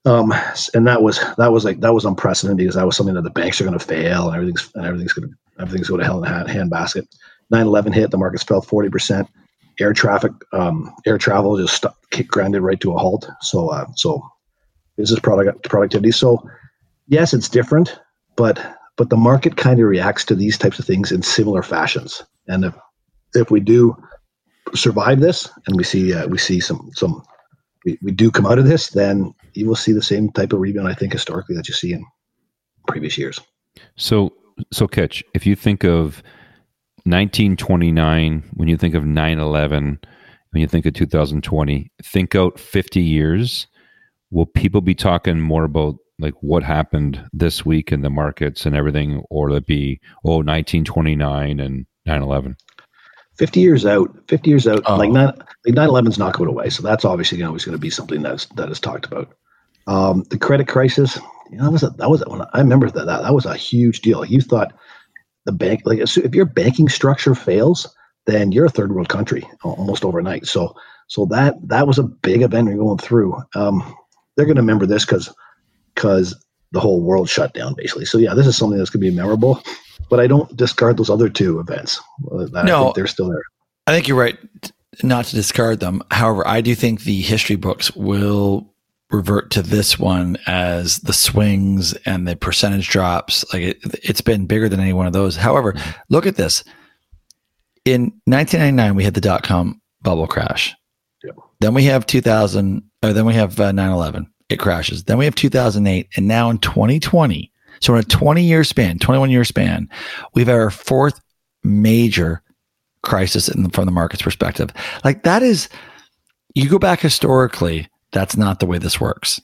Um, and that was that was like that was unprecedented because that was something that the banks are going to fail and everything's and everything's going to everything's going to hell in a hand, handbasket. 9/11 hit, the markets fell 40 percent. Air traffic, um, air travel just stuck, grounded right to a halt. So uh, so business product productivity. So yes, it's different, but but the market kind of reacts to these types of things in similar fashions. And if if we do survive this and we see uh, we see some some we, we do come out of this, then you will see the same type of rebound, I think, historically that you see in previous years. So, so Kitch, if you think of 1929, when you think of 9 11, when you think of 2020, think out 50 years. Will people be talking more about like what happened this week in the markets and everything, or will it be, oh, 1929 and 9 11? 50 years out, 50 years out, Oh. like nine, like 9/11's not going away. So that's obviously always going to be something that's that is talked about. Um, the credit crisis, you know, that was a, that was when I remember that, that that was a huge deal. You thought the bank, like if your banking structure fails, then you're a third world country almost overnight. So so that that was a big event we're going through. Um, they're going to remember this because because the whole world shut down basically. So yeah, this is something that's going to be memorable. But I don't discard those other two events. uh, No. think they're still there. I think you're right not to discard them. However, I do think the history books will revert to this one as the swings and the percentage drops. Like it, it's been bigger than any one of those. However, look at this. In 1999, we had the dot com bubble crash. Yep. Then we have 2000, or then we have uh, 9/11. It crashes. Then we have 2008, and now in 2020. So in a 20 year span, 21 year span, we've had our fourth major crisis in the, from the market's perspective. Like that is, you go back historically, that's not the way this works.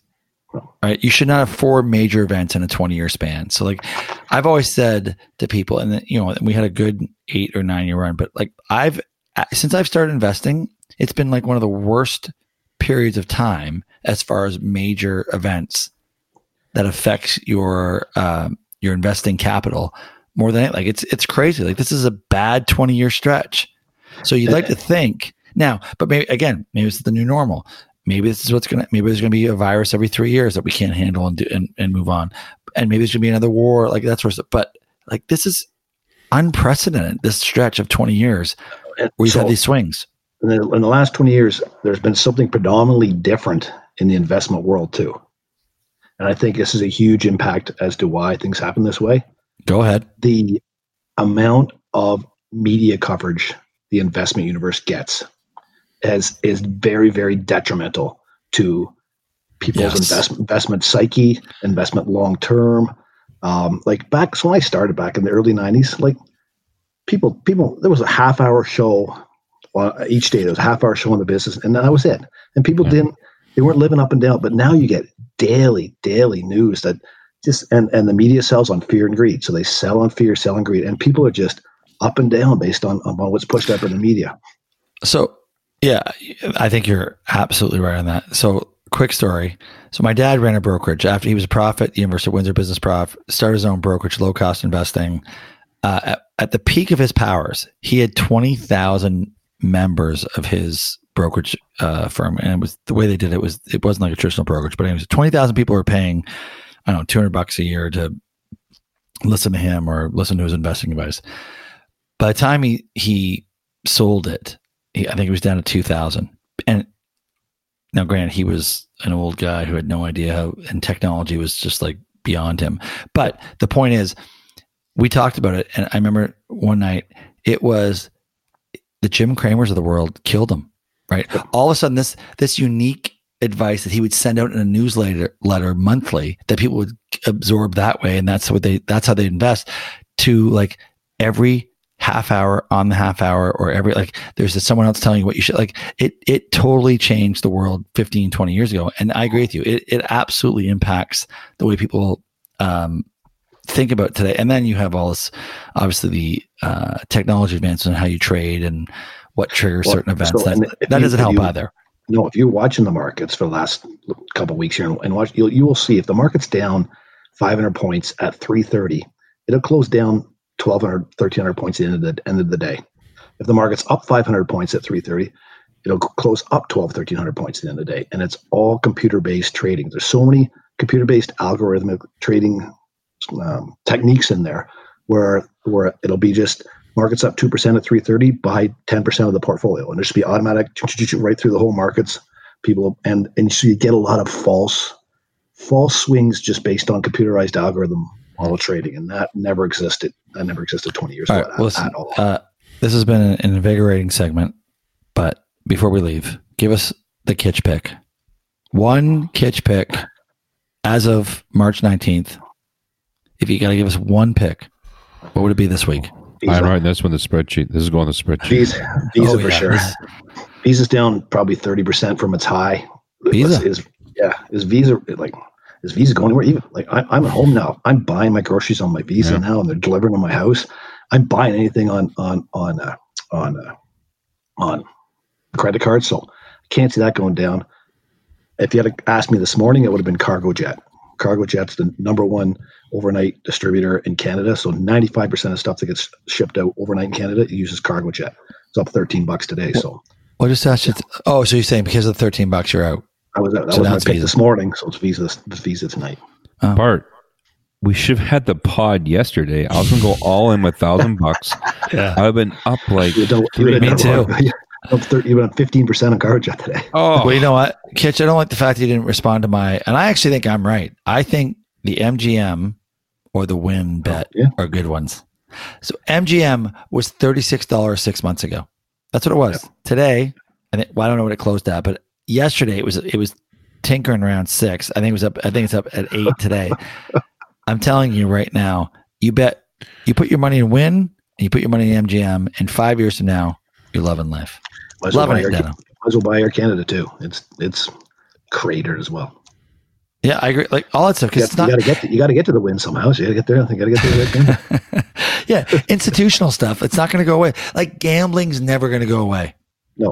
Right? You should not have four major events in a 20 year span. So like I've always said to people, and you know, we had a good eight or nine year run, but like I've, since I've started investing, it's been like one of the worst periods of time as far as major events that affects your, um, your investing capital more than like it's it's crazy. Like this is a bad twenty year stretch. So you'd like to think now, but maybe again, maybe it's the new normal. Maybe this is what's gonna. Maybe there's gonna be a virus every three years that we can't handle and do and, and move on, and maybe there's gonna be another war like that sort of stuff. But like this is unprecedented. This stretch of twenty years where you've so- had these swings. in the, in the last 20 years, there's been something predominantly different in the investment world too. And I think this is a huge impact as to why things happen this way. Go ahead. The amount of media coverage the investment universe gets is, is very, very detrimental to people's Yes. investment, investment psyche, investment long term. Um, like back so when I started back in the early 90s, like people, people, there was a half hour show well, each day. There was a half hour show on the business, and that was it. And people Yeah. didn't, they weren't living up and down. But now you get daily, daily news that just, and, and the media sells on fear and greed. So they sell on fear, sell on greed. And people are just up and down based on, on what's pushed up in the media. So, yeah, I think you're absolutely right on that. So, quick story. So, my dad ran a brokerage after he was a prof at the University of Windsor Business Prof, started his own brokerage, low cost investing. Uh, at, at the peak of his powers, he had 20,000 members of his brokerage uh, firm. And it was the way they did it was, it wasn't like a traditional brokerage, but anyways, 20,000 people were paying, I don't know, 200 bucks a year to listen to him or listen to his investing advice. By the time he, he sold it, he, I think it was down to 2000. And now, granted, he was an old guy who had no idea how, and technology was just like beyond him. But the point is, we talked about it. And I remember one night it was the Jim Cramers of the world killed him, right? All of a sudden, this, this unique advice that he would send out in a newsletter letter monthly that people would absorb that way. And that's what they, that's how they invest to like every half hour on the half hour or every like there's someone else telling you what you should like it it totally changed the world 15 20 years ago and i agree with you it, it absolutely impacts the way people um think about today and then you have all this obviously the uh technology advances in how you trade and what triggers Well, certain events so, that that you- doesn't help you- either No, if you're watching the markets for the last couple of weeks here and watch, you'll, you will see if the market's down 500 points at 330, it'll close down 1200, 1300 points at the end of the end of the day. If the market's up 500 points at 330, it'll close up 12, 1300 points at the end of the day. And it's all computer based trading. There's so many computer based algorithmic trading um, techniques in there where where it'll be just markets up 2% at 330 buy 10% of the portfolio. And it should be automatic right through the whole markets. People and and so you get a lot of false false swings just based on computerized algorithm model trading. And that never existed. That never existed 20 years all ago right at, well, listen, at all. uh this has been an invigorating segment but before we leave give us the kitch pick. One kitch pick as of march 19th if you got to give us one pick what would it be this week I'm Visa, writing this one the spreadsheet. This is going to the spreadsheet. Visa, Visa Oh, for yeah, sure this- Visa's down probably 30% from its high Visa? is yeah is Visa like is Visa going anywhere even like I, I'm at home now I'm buying my groceries on my Visa Yeah. now and they're delivering to my house I'm buying anything on on on uh, on uh, on credit card, So I can't see that going down. If you had asked me this morning, it would have been Cargojet. Cargo Jet's the number one overnight distributor in Canada. So 95% of stuff that gets shipped out overnight in Canada uses Cargojet. It's up 13 bucks today. So Well, just ask you. Oh, so you're saying because of the 13 bucks, you're out? I was that So was my pick Visa. this morning. So it's Visa the Visa tonight. Oh. Bart, we should have had the pod yesterday. I was gonna go all in with thousand bucks. (laughs) Yeah. I've been up like You don't, you Me would too. Up 30, you went up 15% on Cargojet today. oh Well, you know what, Kitch? I don't like the fact that you didn't respond to my. And I actually think I'm right. I think the MGM or the Wynn oh, bet Yeah. are good ones. So MGM was thirty six dollars six months ago. That's what it was. Today, I think. Well, I don't know what it closed at, but yesterday it was it was tinkering around six. I think it was up. I think it's up at eight (laughs) today. I'm telling you right now. You bet. You put your money in Wynn. And you put your money in MGM. and five years from now, you're loving life. Might as well Loving it, Air-. Might as well buy Air Canada too. It's it's cratered as well. Yeah, I agree. Like all that stuff You, because it's not. got to get to, you got to get to the win somehow. So you got to get there. You got to get there. Right (laughs) yeah, institutional stuff. It's not going to go away. Like gambling's never going to go away. no,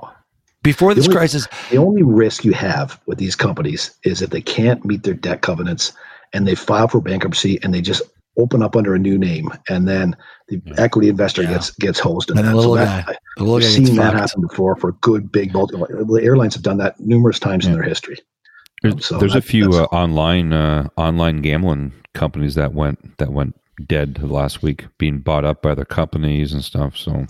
Before this The only- crisis, the only risk you have with these companies is if they can't meet their debt covenants and they file for bankruptcy and they just open up under a new name and then the equity investor Yeah. gets gets hosed. in And the that. little that- guy- the little We've guy seen that happen before for good big multi. The airlines have done that numerous times in their history. There's, So there's a few uh, online uh, online gambling companies that went that went dead last week, being bought up by other companies and stuff. So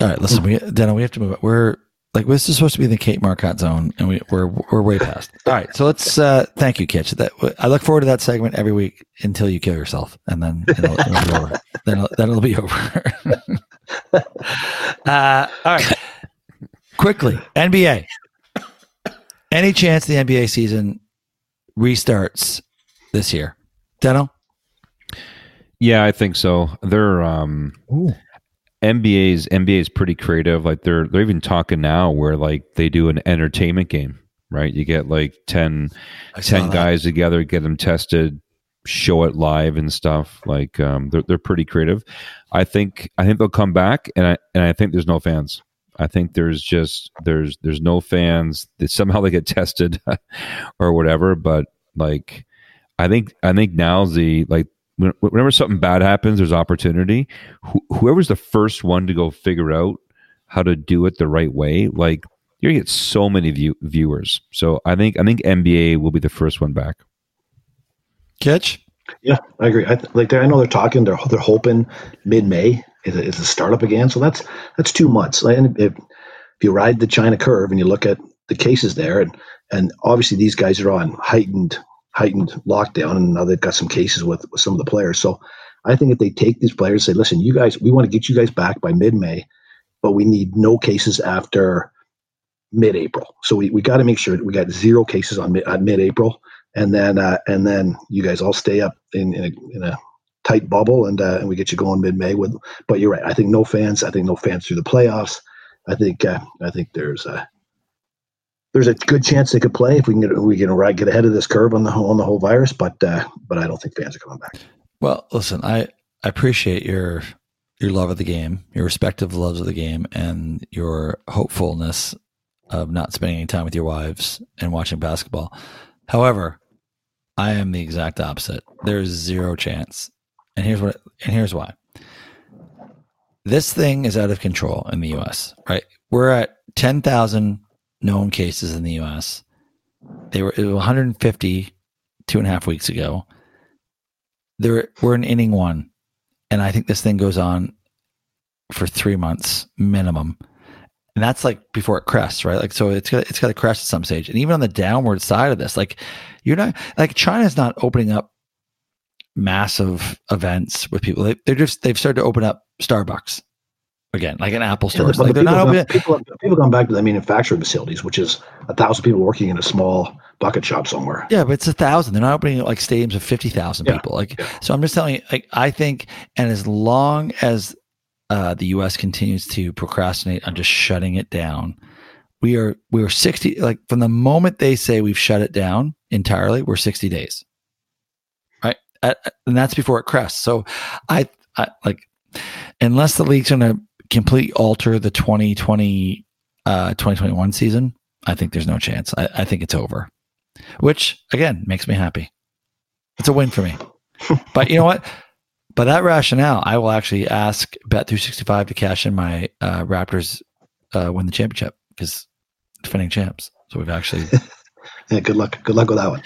all right. Listen, we Dana, we have to move. It. We're like this is supposed to be the Kate Marcotte zone, and we, we're we're way past. All right, so let's. uh Thank you, Kitch. That I look forward to that segment every week until you kill yourself, and then it'll, it'll be over. (laughs) Then it'll, then it'll be over. (laughs) uh, all right. Quickly, NBA. Any chance the NBA season restarts this year? Deno? yeah, I think so. They're um, NBA's NBA's pretty creative. Like they're they're even talking now where like they do an entertainment game, right? You get like 10, 10 guys together, get them tested, show it live and stuff. Like um, they're they're pretty creative. I think I think they'll come back, and I and I think there's no fans. I think there's just there's there's no fans. That somehow they get (laughs) tested or whatever. But like, I think I think now's the like whenever something bad happens, there's opportunity. Wh- whoever's the first one to go figure out how to do it the right way, like you're gonna get so many view- viewers. So I think I think NBA will be the first one back. Catch. Yeah, I agree. I th- like I know they're talking. They're they're hoping mid May is a, is a startup again. So that's that's two months. And if, if you ride the China curve and you look at the cases there, and and obviously these guys are on heightened heightened lockdown, and now they've got some cases with, with some of the players. So I think if they take these players, say, listen, you guys, we want to get you guys back by mid May, but we need no cases after mid April. So we, we got to make sure we got zero cases on mid, on mid April and then uh, and then you guys all stay up in in a, in a tight bubble, and uh, and we get you going mid May with. But you're right. I think no fans. I think no fans through the playoffs. I think uh, I think there's a there's a good chance they could play if we can get we can right get ahead of this curve on the whole, on the whole virus. But uh, but I don't think fans are coming back. Well, listen, I, I appreciate your your love of the game, your respective loves of the game, and your hopefulness of not spending any time with your wives and watching basketball. However, I am the exact opposite. There's zero chance, and here's what and here's why. This thing is out of control in the U.S. Right? We're at ten thousand known cases in the U.S. They were was 150 two and a half weeks ago there we're in inning one, and I think this thing goes on for three months minimum, and that's like before it crests, right? Like so, it's got it's got to crest at some stage, and even on the downward side of this, like you're not like China's not opening up massive events with people. They, they're just they've started to open up Starbucks again, like an Apple store. but like they're people, not gone, opening. people people gone back to the manufacturing facilities, which is a thousand people working in a small bucket shop somewhere. Yeah, but it's a thousand. They're not opening like stadiums of fifty thousand Yeah, people. Like, so I'm just telling you. Like, I think, and as long as uh, the U.S. continues to procrastinate on just shutting it down, we are we are sixty. Like from the moment they say we've shut it down entirely, we're sixty days, and that's before it crests. So, I, I like unless the league's going to completely alter the 2020 uh 2021 season, I think there's no chance. I, I think it's over. Which again makes me happy. It's a win for me. (laughs) but you know what? By that rationale, I will actually ask Bet365 to cash in my uh, Raptors uh, win the championship because defending champs. So we've actually (laughs) Yeah, good luck. Good luck with that one.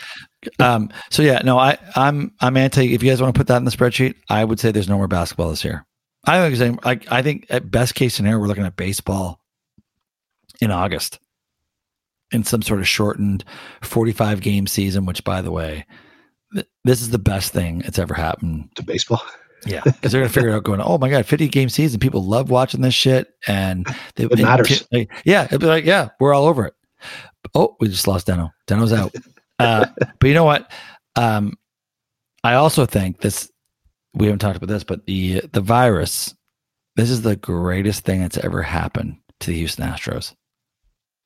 Um, so yeah, no, I, I'm I'm anti. If you guys want to put that in the spreadsheet, I would say there's no more basketball this year. I think like I think at best case scenario, we're looking at baseball in August in some sort of shortened 45 game season. Which, by the way, th- this is the best thing that's ever happened. To baseball. (laughs) Yeah, because they're gonna figure it out. Going, oh my god, 50 game season, people love watching this shit, and they, It matters. like, yeah, it'd be like, yeah, we're all over it. Oh, we just lost Deno. Deno's out. (laughs) Uh, (laughs) but you know what? Um, I also think this. We haven't talked about this, but the the virus. This is the greatest thing that's ever happened to the Houston Astros.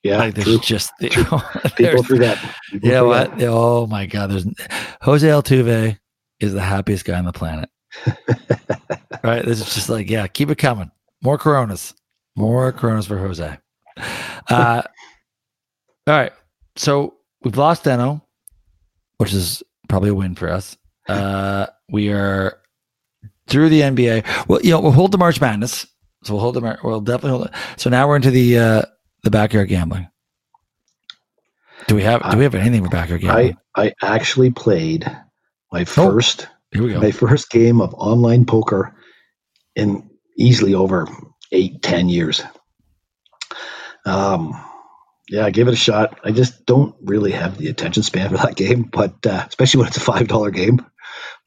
Yeah, like there's true. just (laughs) People there's- forget. People you know forget. what? Oh my God! There's Jose Altuve is the happiest guy on the planet. (laughs) right? This is just like, yeah, keep it coming. More Coronas, more Coronas for Jose. Uh, all right, so we've lost Deno, which is probably a win for us. Uh, we are through the NBA. Well, you know, we'll hold the March Madness, so we'll hold the. Mar- We'll definitely hold it. So now we're into the uh, the backyard gambling. Do we have do we have anything for backyard gambling? I I actually played my first Here we go. my first game of online poker in easily over eight ten years. Um, yeah, I gave it a shot. I just don't really have the attention span for that game, but uh, especially when it's a five dollar game.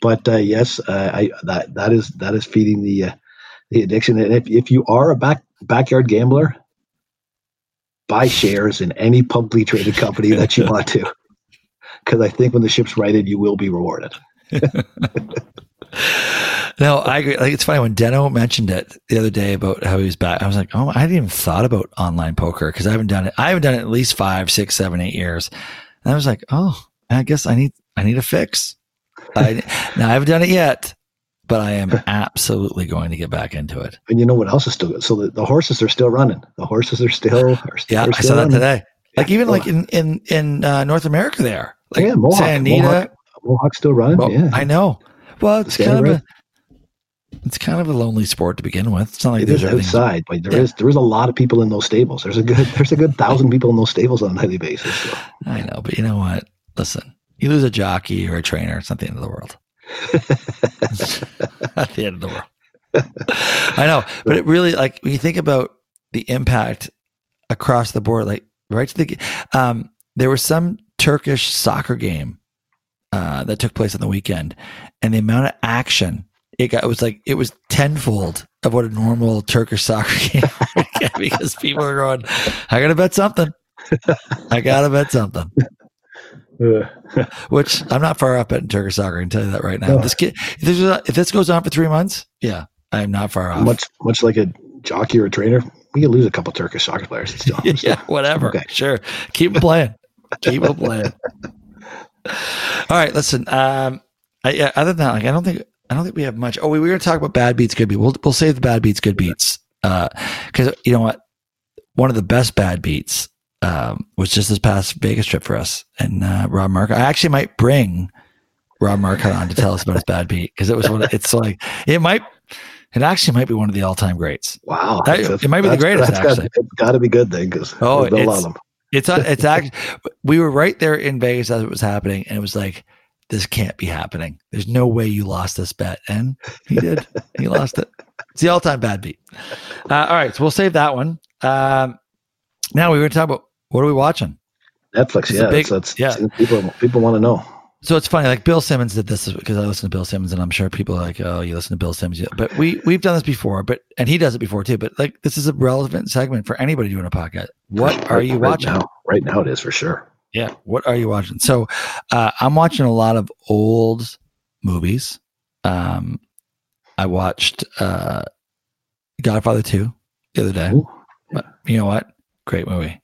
But uh, yes, uh, I that that is that is feeding the uh, the addiction. And if if you are a back backyard gambler, buy shares in any publicly traded company that you want to, (laughs) because I think when the ship's righted, you will be rewarded. (laughs) No, I agree. Like it's funny when Deno mentioned it the other day about how he was back. I was like, oh, I hadn't even thought about online poker because I haven't done it. I haven't done it at least five, six, seven, eight years. And I was like, oh, I guess I need I need a fix. I, (laughs) now I haven't done it yet, but I am (laughs) absolutely going to get back into it. And you know what else is still good? So the, the horses are still running. The horses are still. Are (laughs) still Yeah, are I still saw that running. today. Like even Yeah. like in in in uh, North America, there, like yeah, Mohawk, Santa Anita. Mohawk, Mohawk's still running. Well, yeah, I know. Well, it's Santa kind of a it's kind of a lonely sport to begin with. It's not like it is outside, but there is Yeah. there is a lot of people in those stables. There's a good there's a good (laughs) thousand people in those stables on a nightly basis. So. I know, but you know what? Listen, you lose a jockey or a trainer, it's not the end of the world. (laughs) not the end of the world. (laughs) I know, but it really like when you think about the impact across the board, like right to the um, there was some Turkish soccer game uh, that took place on the weekend, and the amount of action it got it was like it was tenfold of what a normal Turkish soccer (laughs) game because people are going, I gotta bet something. I gotta bet something. (laughs) Which I'm not far off betting Turkish soccer. I can tell you that right now. No. This kid, if this, is- if this goes on for three months, yeah, I am not far off. much much like a jockey or a trainer, we can lose a couple Turkish soccer players. and Still, (laughs) yeah, whatever. Okay. Sure, keep playing. Keep playing. All right, listen. Um, I, yeah, other than that, like, I don't think I don't think we have much. Oh, we were going to talk about bad beats, good beats. We'll we'll save the bad beats, good beats. Because you know what, one of the best bad beats um, was just this past Vegas trip for us and uh, Rob Mark. I actually might bring Rob Mark on to tell us about his bad beat because it was one. Of, it's like it might. It actually might be one of the all-time greats. wow, That- it might be the greatest, That's actually. Got, it's got to be good then, because Oh, a lot it's-. It's it's actually we were right there in Vegas as it was happening, and it was like this can't be happening. There's no way you lost this bet, and he did. he lost it. It's the all-time bad beat. Uh, all right, so we'll save that one. Um, now we were going to talk about what are we watching. Netflix, It's yeah, big- that's, yeah. people people want to know. So it's funny, like Bill Simmons did this because I listen to Bill Simmons, and I'm sure people are like, "Oh, you listen to Bill Simmons," but we we've done this before, but and he does it before too. But like, this is a relevant segment for anybody doing a podcast. What are Right- you right watching? now? Right now, it is for sure. Yeah. What are you watching? So uh, I'm watching a lot of old movies. Um, I watched uh, Godfather 2 the other day. Ooh. But you know what? Great movie.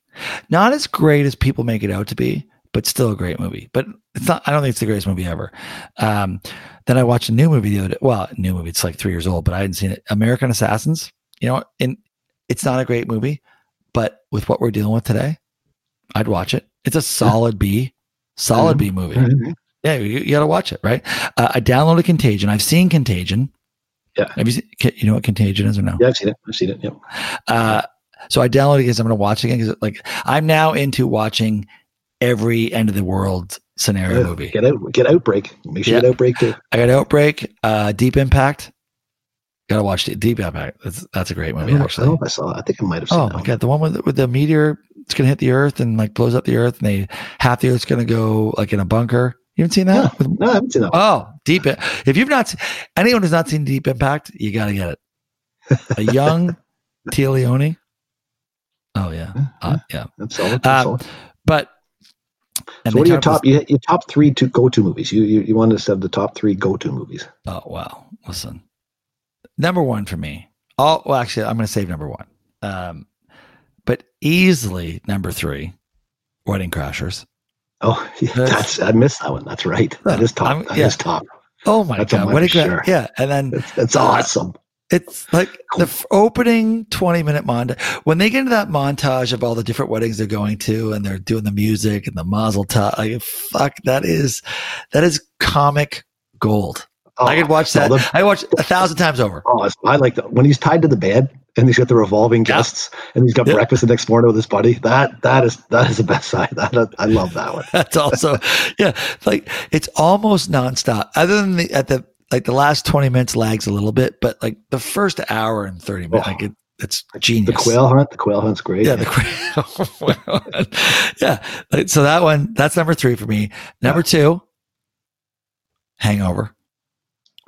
Not as great as people make it out to be, but still a great movie. But it's not, I don't think it's the greatest movie ever. Um, then I watched a new movie the other day. Well, new movie. It's like three years old, but I hadn't seen it. American Assassins. you know, and it's not a great movie, but with what we're dealing with today, I'd watch it. It's a solid B, solid B movie. Mhm. Yeah, you, you got to watch it, right? Uh, I downloaded Contagion. I've seen Contagion. Yeah. Have you seen, you know what Contagion is or no? Yeah, I've seen it. I've seen it. Yep. Uh, so I downloaded it because I'm going to watch it again. Because like I'm now into watching every end of the world scenario Yeah, movie. Get out. Get Outbreak. Make sure you get Outbreak too. I got Outbreak, uh, Deep Impact. Got to watch Deep Deep Impact. That's that's a great I movie, don't, I don't actually. know if I saw. it. I think I might have seen Oh my god, the one with with the meteor, it's gonna hit the Earth and like blows up the Earth, and they half the Earth's gonna go like in a bunker. You haven't seen that? With- No, I haven't seen that. One. oh, Deep. I- If you've not, se- anyone who's not seen Deep Impact, you got to get it. A (laughs) young Téa Leoni. Oh yeah, uh, yeah. That's solid. That's Uh, solid. But and So what are your top? You, your top three to go to movies. You you, you wanted to have the top three go to movies. Oh wow! Listen, number one for me. Oh well, actually, I'm going to save number one. Um, but easily number three, Wedding Crashers. Oh, (laughs) yeah, That's- that's I missed that one. That's right. That is top. I'm- That is yeah. top. Oh my That's god! Wedding Cra- sure. Yeah, and then That's, that's Uh, awesome. it's like the f- opening 20 minute montage when they get into that montage of all the different weddings they're going to and they're doing the music and the mazel tov like fuck that is that is comic gold Oh, i could watch that the- i watched a thousand times over Oh, I like that when he's tied to the bed and he's got the revolving Yeah. guests and he's got Yeah. breakfast the next morning with his buddy. That that is that is the best (laughs) side. That I love that one. (laughs) that's also yeah like it's almost nonstop other than the at the like the last 20 minutes lags a little bit but like the first hour and 30 minutes Oh. like it, it's The genius The quail hunt. The quail hunt's great. Yeah, the quail. (laughs) yeah. So that one, that's number three for me. Number two, Hangover.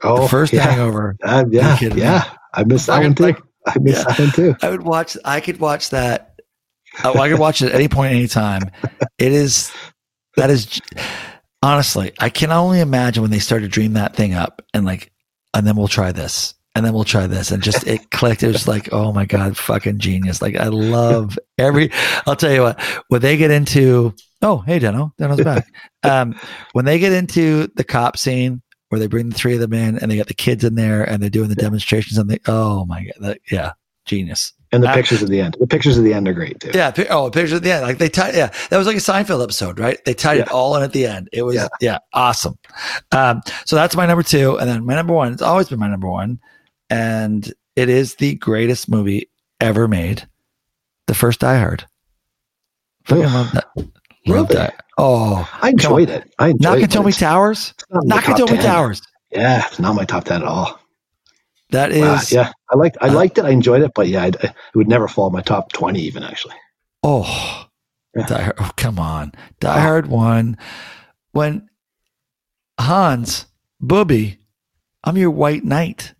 Oh, the first yeah. Hangover. (laughs) Uh, yeah, kidding me? yeah. I missed that Fucking one too. like- I missed Yeah. that one too. (laughs) I would watch. I could watch that. Oh, I could watch it at any point, any time. It is. That is. Honestly, I can only imagine when they started to dream that thing up and like, and then we'll try this. And then we'll try this. And just it (laughs) clicked. It was like, oh my God, fucking genius. Like I love every I'll tell you what, when they get into oh, hey Deno, Deno's back. um, when they get into the cop scene where they bring the three of them in and they got the kids in there and they're doing the demonstrations and they oh my god, that, yeah, genius. And the Uh, pictures at the end. The pictures at the end are great too. Yeah. Oh, pictures at the end. Like they tied. Yeah, that was like a Seinfeld episode, right? They tied it all in at the end. It was yeah, Yeah. awesome. Um, so that's my number two, and then my number one. It's always been my number one, and it is the greatest movie ever made. The first Die Hard. Fucking love that. Really? that. Oh, I enjoyed it. I enjoyed it. Nakatomi it's Towers. not in the Nakatomi Towers. Yeah, it's not my top ten at all. That is. Wow, yeah, I liked. I Uh, liked it. I enjoyed it, but yeah, I'd, it would never fall in my top twenty even. Actually, Oh, Yeah. Hard. Oh, come on. Die Oh. Hard one. When Hans, Booby, I'm your white knight.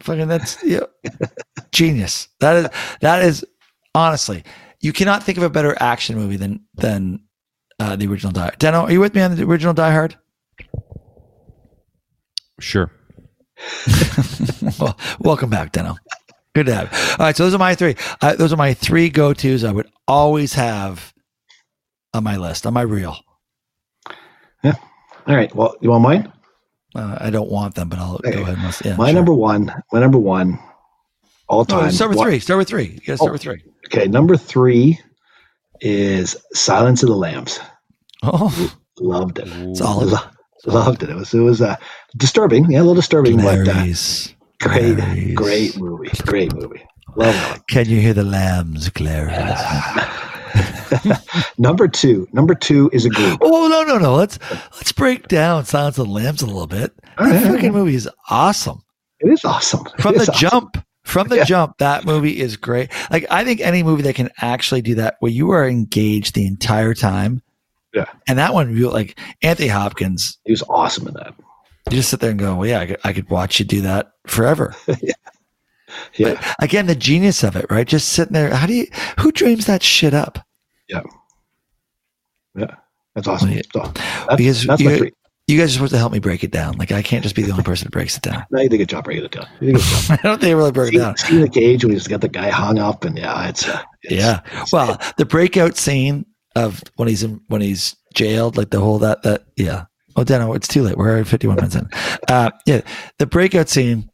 Fucking that's yeah, (laughs) genius. That is that is honestly, you cannot think of a better action movie than than uh, the original Die. Hard. Deno, are you with me on the original Die Hard? Sure. (laughs) well, welcome back, Deno. Good to have you. All right, so those are my three. Uh, those are my three go tos. I would always have on my list on my reel. Yeah. All right. Well, you want mine? Uh, I don't want them, but I'll Okay. go ahead and let's, yeah. my sure. number one. My number one. All No, time. start with wa- three. Start with three. You gotta start Oh. with three. Okay, number three is Silence of the Lambs. Oh, Loved it. solid. Lo- Loved it. It was it was uh, disturbing. Yeah, a little disturbing, but uh, great, Clarice. great movie. Great movie. Love it. Can you hear the lambs, Clarice? (laughs) number two. Number two is a group. oh no, no, no. Let's let's break down Silence of the Lambs a little bit. All That right, freaking right. movie is awesome. It is awesome. From is the awesome. jump. From the Yeah. jump, that movie is great. Like I think any movie that can actually do that, where you are engaged the entire time. Yeah. And that one, like Anthony Hopkins. He was awesome in that. You just sit there and go, "Well, yeah, I could, I could watch you do that forever." (laughs) Yeah. Again, the genius of it, right? Just sitting there. How do you? Who dreams that shit up? Yeah. Yeah. That's awesome. Yeah. So, that's, Because that's my you- three. You guys are supposed to help me break it down. Like I can't just be the only person that breaks it down. No, you did a good job breaking it down. You did a good job. I don't think I really broke it down. see the cage when he's got the guy hung up, and yeah, it's, uh, it's Yeah. it's- Well, the breakout scene of when he's in, when he's jailed, like the whole that that yeah. Oh, Dano, it's too late. We're already 51 minutes in. (laughs) Uh, yeah, the breakout scene,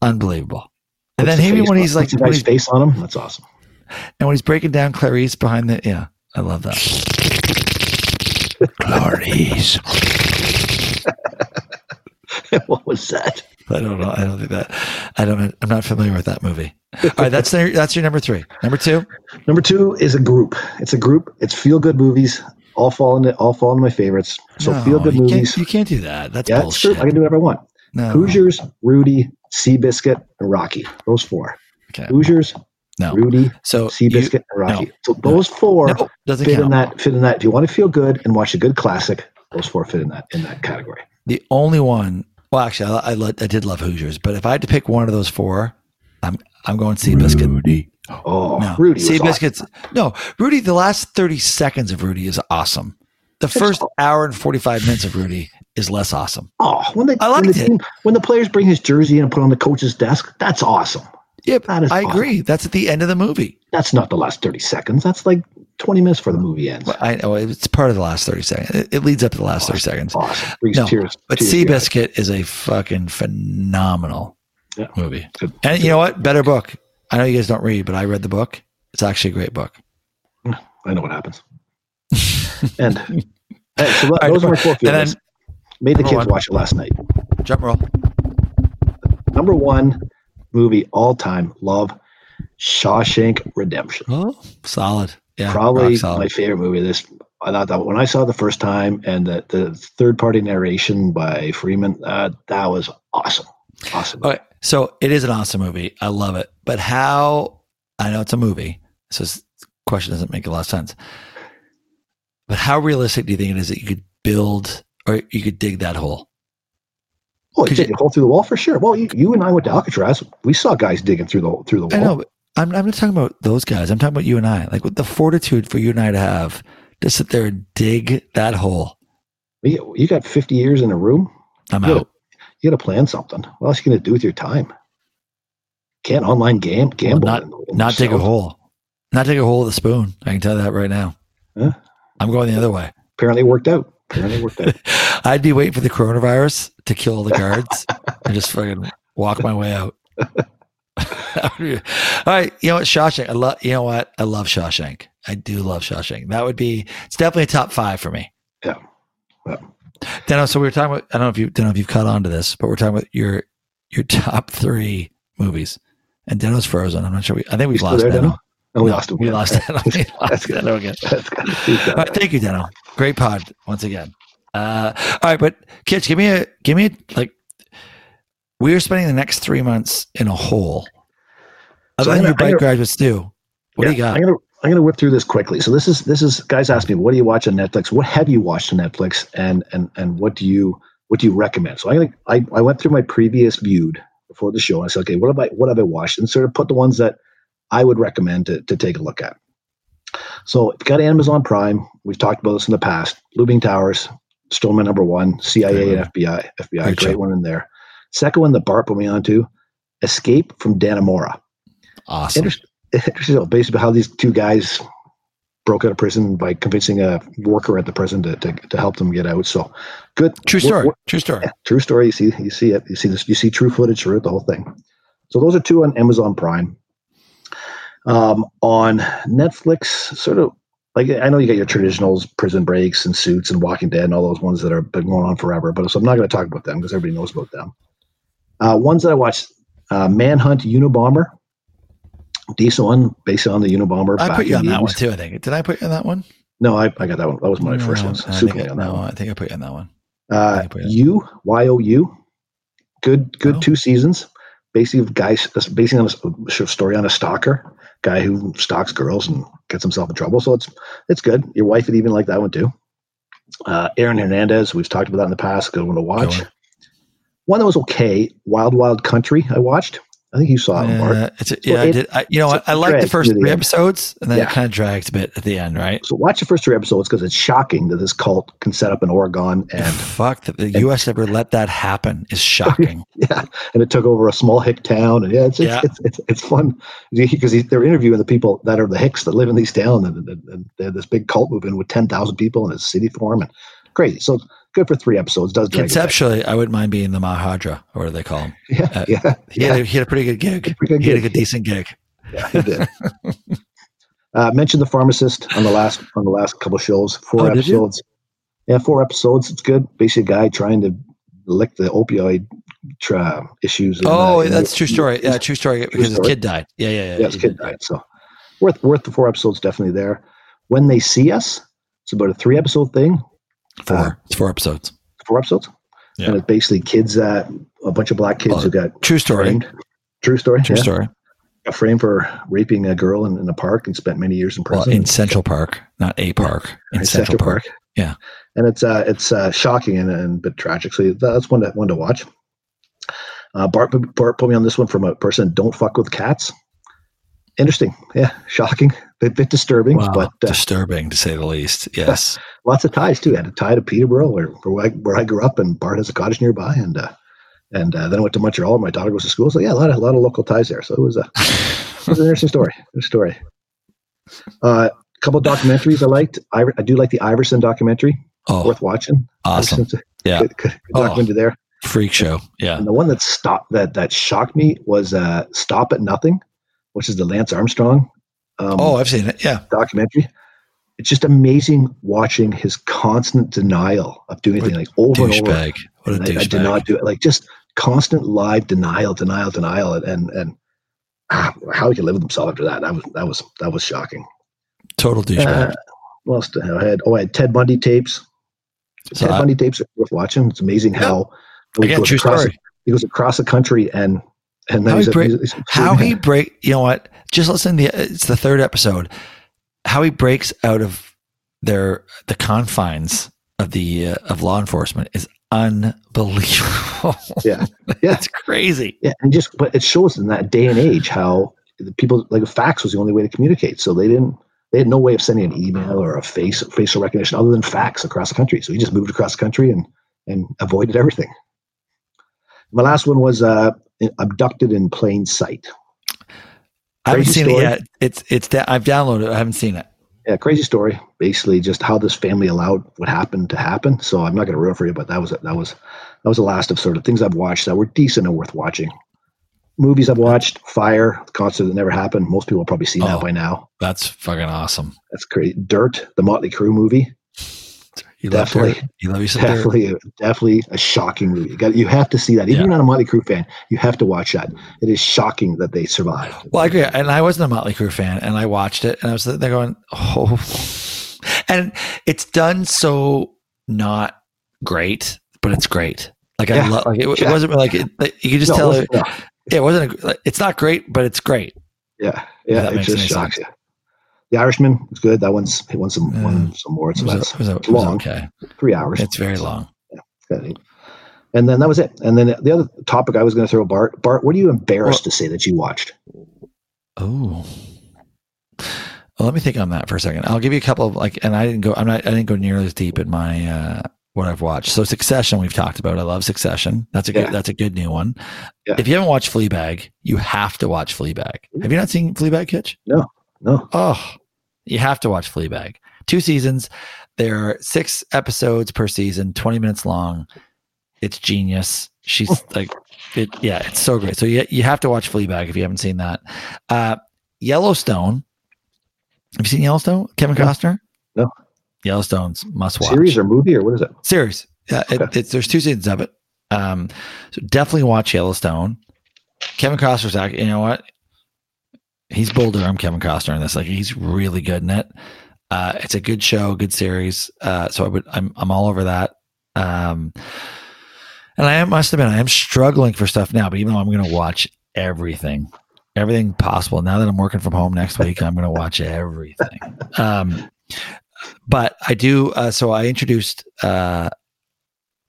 unbelievable, And then the maybe when he's like, puts a when nice face on him. That's awesome. and when he's breaking down Clarice behind the, yeah, I love that. (laughs) Clarice. (laughs) what was that? I don't know. I don't think that. I don't. I'm not familiar with that movie. All right, that's their, that's your number three. Number two. Number two is a group. It's a group. It's feel good movies. All fall into all fall into my favorites. So No, feel good you movies. Can't, you can't do that. That's yeah, it's true. bullshit. I can do whatever I want. no. Hoosiers, Rudy, Seabiscuit, and Rocky. Those four. Okay. Hoosiers, No. Rudy, So Seabiscuit, you- and Rocky. no. so those four no, doesn't fit in that. Fit in that. If you want to feel good and watch a good classic, those four fit in that in that category. The only one. Well, actually, I I, lo- I did love Hoosiers, but if I had to pick one of those four, I'm I'm going Seabiscuit. Rudy. Oh, No, Rudy. Was awesome. No Rudy. The last thirty seconds of Rudy is awesome. The first hour and forty five minutes of Rudy is less awesome. Oh, when they I when liked the, it. team, when the players bring his jersey in and put on the coach's desk, that's awesome. Yep, That is I awesome. agree. That's at the end of the movie. That's not the last thirty seconds. That's like twenty minutes before the movie ends. I know it's part of the last thirty seconds. It, it leads up to the last thirty seconds. Awesome. No, tears. But. Seabiscuit is a fucking phenomenal Yeah. movie. Good. And you know what? Better book. I know you guys don't read, but I read the book. It's actually a great book. I know what happens. (laughs) and hey, so right, those are my four and then- feelings. Made the kids one. watch it last night. Drum roll. Number one movie all time, love Shawshank Redemption. Oh, solid. Yeah, Probably my favorite movie. This I thought that when I saw it the first time and the, the third party narration by Freeman, uh, that was awesome. Awesome. Okay, so it is an awesome movie. I love it. But how? I know it's a movie, so this question doesn't make a lot of sense. But how realistic do you think it is that you could build or you could dig that hole? Oh, you could dig a hole through the wall for sure. Well, you, you and I went to Alcatraz. We saw guys digging through the through the I wall. know, but I'm, I'm not talking about those guys. I'm talking about you and I. Like with the fortitude for you and I to have to sit there and dig that hole. You, you got 50 years in a room. I'm You out. You got to plan something. What else are you going to do with your time? Can't online game gamble. not- Not dig a hole. Not dig a hole with a spoon. I can tell you that right now. Huh? I'm going the other way. Apparently worked out. Apparently worked out. (laughs) I'd be waiting for the coronavirus to kill all the guards and just fucking walk my way out. (laughs) all right, you know what, Shawshank. I love. You know what, I love Shawshank. I do love Shawshank. That would be. It's definitely a top five for me. Yeah. Yeah. Deno, so we were talking about. I don't know if you don't know if you've caught on to this, but we're talking about your your (laughs) top three movies. And Deno's frozen. I'm not sure. We, I think we've lost there. Deno? Oh, we No, lost him. We again. lost Deno. (laughs) We That's lost good. Deno again. That's good. He's got All right, thank you, Deno. Great pod once again. Uh, all right, but kids, give me a give me a, like. We are spending the next three months in a hole. Other So gonna- your bike do. What do you got? I'm gonna I'm gonna whip through this quickly. So this is this is guys ask me, what do you watch on Netflix? What have you watched on Netflix? And and and what do you what do you recommend? So I'm I, I went through my previous viewed before the show. And I said, okay, what have I what have I watched? And sort of put the ones that I would recommend to, to take a look at. So if you got Amazon Prime, we've talked about this in the past. Looming Towers, still my number one. CIA and FBI, FBI, Great great, one in there. Second one that Bart put me on to, Escape from Dannemora Awesome. interesting, interesting basically how these two guys broke out of prison by convincing a worker at the prison to, to, to help them get out. So good. True story. wor- True story. yeah, true story. You see, you see it. You see this. You see true footage throughout the whole thing. So those are two on Amazon Prime. Um, on Netflix, sort of like I know you got your traditionals, Prison Breaks and Suits and Walking Dead and all those ones that are been going on forever. But so I'm not going to talk about them because everybody knows about them. Uh, ones that I watched: uh, Manhunt, Unabomber. Decent one, based on the Unabomber. I put you on that one too. I think. Did I put you on that one? No, I, I got that one. That was one my first No. I Super I, on that no, one. I think I put you on that one. Uh, you Y O U, good good Oh. two seasons. Basically, guys basing on a story on a stalker guy who stalks girls and gets himself in trouble. So it's it's good. Your wife would even like that one too. Uh, Aaron Hernandez, we've talked about that in the past. Good one to watch. one. One that was okay, Wild Wild Country. I watched. I think you saw it, Mark. Uh, it's a, yeah, I it- did. I, you know so? I it liked the first the three end. episodes, and then Yeah. it kind of drags a bit at the end, right? So watch the first three episodes because it's shocking that this cult can set up in Oregon and (laughs) Fuck that the U.S. ever let that happen is (laughs) shocking. yeah, and it took over a small hick town, and yeah, it's it's Yeah. it's, it's, it's fun because they're interviewing the people that are the hicks that live in these towns, and, and, and they have this big cult movement with ten thousand people in a city form, and crazy. So good for three episodes. Does. Conceptually, I wouldn't mind being the Mahadra, or what do they call him? (laughs) Yeah, uh, yeah, He, yeah. had, a, he had a pretty good gig. Pretty good he had a good, decent gig. Yeah, he did. (laughs) uh, mentioned the pharmacist on the last on the last couple shows. Four Oh, episodes. Yeah, four episodes. It's good. Basically, a guy trying to lick the opioid tra- issues. in, Oh, uh, that's true story. Yeah, true story. Because his kid died. Yeah, yeah, yeah. Yeah, his kid died. So worth worth the four episodes. Definitely there. When they see us, it's about a three episode thing. Four. Uh, it's four episodes. Four episodes. Yeah. And it's basically kids. that a bunch of black kids Well, who got True story. framed. True story. True yeah. story. Got framed for raping a girl in, in a park and spent many years in Well, prison. in Central Park, not a park. In Right, Central, Park. Yeah. and it's uh, it's uh, shocking and, and a bit tragic. So that's one to one to watch. Uh, Bart, Bart put me on this one from a person. Don't fuck with cats. Interesting, yeah, shocking, bit bit disturbing, Wow. but uh, disturbing to say the least. Yes. lots of ties too. I had a tie to Peterborough, where where I, where I grew up, and Bart has a cottage nearby, and uh, and uh, then I went to Montreal. My daughter goes to school, so yeah, a lot of a lot of local ties there. So it was a it was an interesting (laughs) story. Good story. Uh, a couple of documentaries I liked. I, I do like the Iverson documentary. oh, Worth watching. awesome. A Yeah. Good, good, good Oh. documentary there. Freak show. Yeah. And the one that stopped that that shocked me was uh, "Stop at Nothing," which is the Lance Armstrong um, Oh, I've seen it. Yeah. documentary. It's just amazing watching his constant denial of doing anything, like over and over. Douchebag. What a And I, I did not do it. Like just constant live denial, denial, denial, and and ah, how he could live with himself after that. That was that was that was shocking. Total douchebag. Uh, what else did I had? Oh, I had Ted Bundy tapes. So Ted I- Bundy tapes are worth watching. It's amazing how he Again, goes across he goes across the country and and How he a- break- he's- he's- how he break you know what? Just listen to the it's the third episode. How he breaks out of their the confines of the uh, of law enforcement is unbelievable. (laughs) Yeah. (laughs) Yeah. It's crazy. Yeah and just but it shows in that day and age how the people like a fax was the only way to communicate. So they didn't they had no way of sending an email or a face facial recognition other than fax across the country. So he just moved across the country and and avoided everything. My last one was uh abducted in plain sight i haven't Crazy seen story. it yet it's it's da- i've downloaded it i haven't seen it yeah, crazy story. Basically, just how this family allowed what happened to happen. So I'm not going to ruin for you, but that was that was that was the last of sort of things I've watched that were decent and worth watching. Movies I've watched: Fyre, the concert that never happened. Most people have probably seen Oh. that by now. that's fucking awesome That's great. Dirt, the Motley Crue movie, you Definitely. you love you some dirt. definitely, definitely a shocking movie. You got, you have to see that. Even if you're not a Motley Crue fan, you have to watch that. It is shocking that they survived. Well, I agree. And I wasn't a Motley Crue fan, and I watched it, and I was there going, oh. (laughs) And it's done so not great, but it's great. Like I love. Like it, it wasn't like, it, like you could just No, tell it it. wasn't- no. Yeah, it wasn't. A, like, it's not great, but it's great. Yeah, yeah, that it makes just shocks you. The Irishman was good. That one's it won some Yeah. won some awards. So that's was, was long, okay. three hours. It's very long. Good. And then that was it. And then the other topic I was going to throw Bart. Bart, what are you embarrassed Well- to say that you watched? Oh. Well, let me think on that for a second. I'll give you a couple of like, and I didn't go. I'm not. I didn't go nearly as deep in my uh, what I've watched. So Succession, we've talked about. I love Succession. That's a good. Yeah. That's a good new one. Yeah. If you haven't watched Fleabag, you have to watch Fleabag. Have you not seen Fleabag, Kitch? No, no. Oh, you have to watch Fleabag. Two seasons. There are six episodes per season, 20 minutes long. It's genius. She's (laughs) like, it, yeah, it's so great. So you, you have to watch Fleabag if you haven't seen that. Uh, Yellowstone. Have you seen Yellowstone? Kevin No. Costner? No. Yellowstone's must watch. Series or movie or what is it? Series. Yeah, it, Okay. it's, there's two seasons of it. Um, so definitely watch Yellowstone. Kevin Costner's act. You know what? He's bolder. I'm Kevin Costner in this. Like he's really good in it. Uh, it's a good show, good series. Uh, so I would, I'm, I'm all over that. Um, and I must admit, I am struggling for stuff now. But even though I'm going to watch everything, everything possible. Now that I'm working from home next week, I'm going to watch everything. Um, but I do. Uh, so I introduced uh,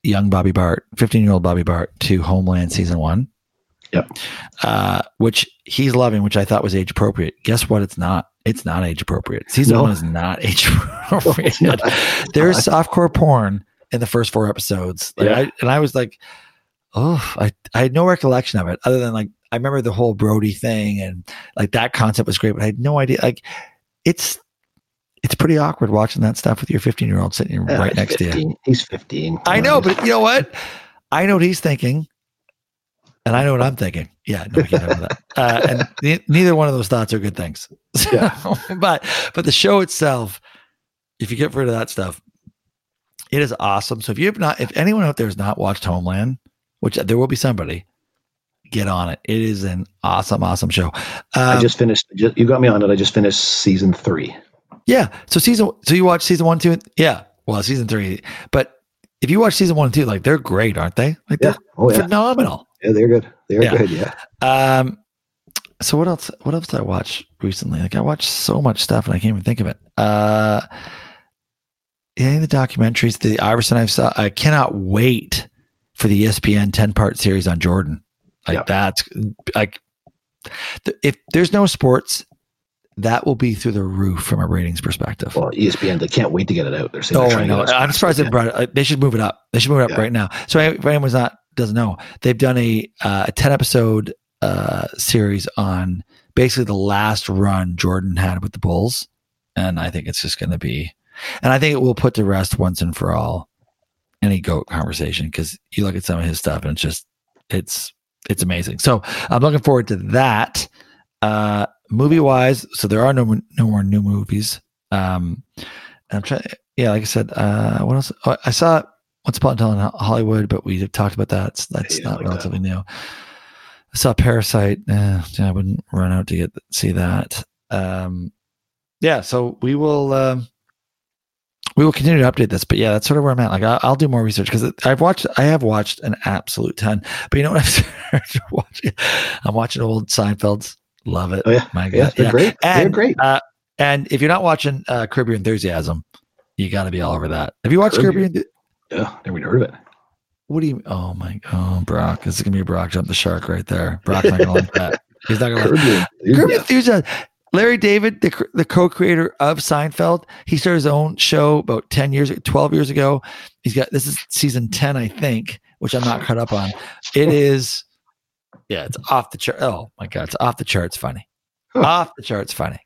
young Bobby Bart, 15 year old Bobby Bart, to Homeland season one. Yep. Uh, which he's loving, which I thought was age appropriate. Guess what? It's not. It's not age appropriate. Season No. one is not (laughs) age appropriate. Not. There's softcore porn in the first four episodes. Like Yeah. I, and I was like, oh, I, I had no recollection of it other than like, I remember the whole Brody thing and like that concept was great, but I had no idea. Like it's, it's pretty awkward watching that stuff with your 15 year old sitting Yeah, right next to you. He's 15. I know, but you know what? I know what he's thinking, and I know what I'm thinking. Yeah, no, we can't that. Uh, and ne- neither one of those thoughts are good things. (laughs) Yeah. but but the show itself, if you get rid of that stuff, it is awesome. So if you have not, if anyone out there has not watched Homeland, which there will be somebody, get on it. It is an awesome, awesome show. I Um, just finished. Just, you got me on it. I just finished season three. Yeah. So season so you watch season one, two, and- yeah. Well, season three. But if you watch season one and two, like they're great, aren't they? Like Yeah. they're Oh yeah. phenomenal. Yeah, they're good. They're Yeah. good. Yeah. Um so what else what else did I watch recently? Like I watched so much stuff and I can't even think of it. Uh any of the documentaries, the Iverson I saw, I cannot wait for the ESPN 10 part series on Jordan. Like that's like if there's no sports, that will be through the roof from a ratings perspective. Well, ESPN, they can't wait to get it out. They're saying Oh, they're I know. I'm surprised they brought it. They should move it up. They should move it up Yeah. right now. So if anyone's not doesn't know, they've done a uh, a ten episode uh, series on basically the last run Jordan had with the Bulls, and I think it's just going to be, and I think it will put to rest once and for all any goat conversation because you look at some of his stuff and it's just it's it's amazing. So I'm looking forward to that. Uh, movie wise, so there are no no more new movies. Um, I'm trying. Yeah, like I said, uh, what else? Oh, I saw Once Upon a Time in Hollywood, but we have talked about that. It's- That's Yeah, not like that. relatively new. I saw Parasite. Eh, I wouldn't run out to get see that. Um, yeah, so we will. Um, we will continue to update this, but yeah, that's sort of where I'm at. Like, I'll, I'll do more research because I've watched, I have watched an absolute ton. But you know what? I've (laughs) started watching. I'm watching old Seinfeld's. Love it. Oh yeah. My Yeah, God. they're great. they're great. Uh, and if you're not watching uh, Curb Your Enthusiasm, you got to be all over that. Have you watched Curb Curb Your? Yeah, never even heard of it. What do you? Oh my! Oh, Brock, this is gonna be a Brock jump the shark right there. Brock's not gonna like that. (laughs) He's not gonna. Like, Curb Enthusiasm. Larry David, the the co-creator of Seinfeld, he started his own show about ten years, twelve years ago. He's got this is season ten, I think, which I'm not caught up on. It is, yeah, it's off the chart. Oh my god, it's off the charts funny. Huh. Off the charts funny.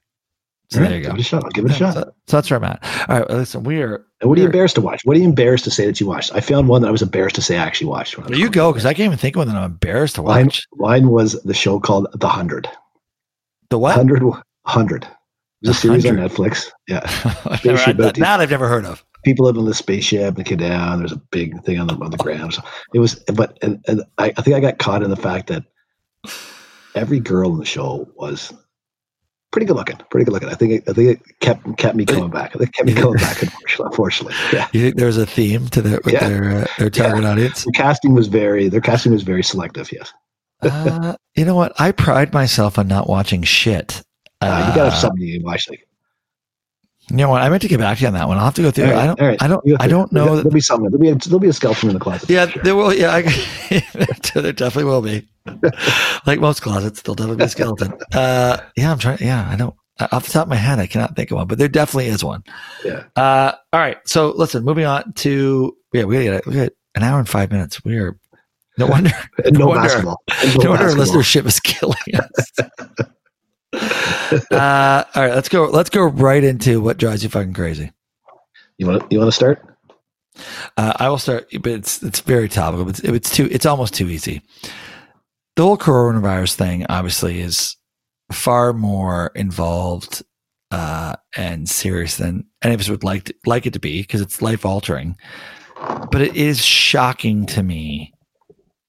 So right, there you go. Give it a shot. I'll give it a Yeah, shot. So, so that's where I'm at. All right, listen, we are. And what are you embarrassed to watch? What are you embarrassed to say that you watched? I found one that I was embarrassed to say I actually watched. There you go, because I can't even think of one that I'm embarrassed to watch. mine was the show called The Hundred. The what? Hundred. Hundred. It was a The series on Netflix. Yeah. (laughs) Had that. Spaceship That I've never heard of. people live in the spaceship and they get down. There's a big thing on the on the ground. So it was, but and, and I, I think I got caught in the fact that every girl in the show was pretty good looking. Pretty good looking. I think it, I think it kept kept me coming back. I think it kept me coming (laughs) back. Unfortunately, unfortunately. yeah. You think there's a theme to their with Yeah. their uh, their target audience? Their casting was very their casting was very selective. Yes, Uh, you know what? I pride myself on not watching shit. uh, you gotta have Uh, something you watch. Like You know what? I meant to get back to you on that one. I'll have to go through. Right, I don't. right. I don't. I don't know. There'll That, be something. There'll be a, there'll be a skeleton in the closet. yeah, sure. there will. Yeah, I, (laughs) there definitely will be. like most closets, there'll definitely be a skeleton. (laughs) Uh, yeah, I'm trying. Yeah, I don't. Off the top of my head, I cannot think of one, but there definitely is one. Yeah. Uh, all right. So listen, moving on to yeah, we got an hour and five minutes. We are no wonder. (laughs) And no, wonder- basketball. And No wonder our listenership is killing us. Uh, all right, let's go. Let's go right into what drives you fucking crazy. You want to you want to start? Uh, I will start, but it's it's very topical. But it's, it's too it's almost too easy. The whole coronavirus thing, obviously, is far more involved uh, and serious than any of us would like to, like it to be because it's life altering. But it is shocking to me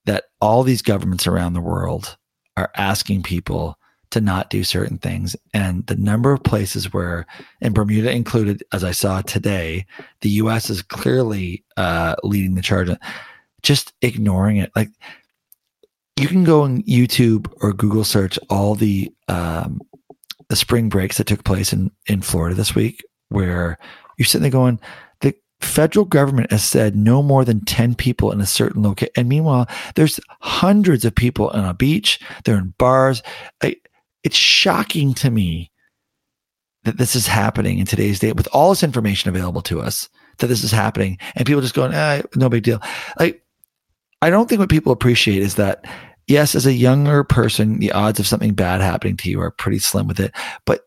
that all these governments around the world are asking people to not do certain things, and the number of places where, and Bermuda included, as I saw today, the U.S. is clearly uh, leading the charge. Just ignoring it, like you can go on YouTube or Google search all the um, the spring breaks that took place in in Florida this week, where you're sitting there going, the federal government has said no more than ten people in a certain location, and meanwhile, there's hundreds of people on a beach. They're in bars. I, it's shocking to me that this is happening in today's day with all this information available to us that this is happening and people just going ah, no big deal. Like i don't think what people appreciate is that yes as a younger person the odds of something bad happening to you are pretty slim with it but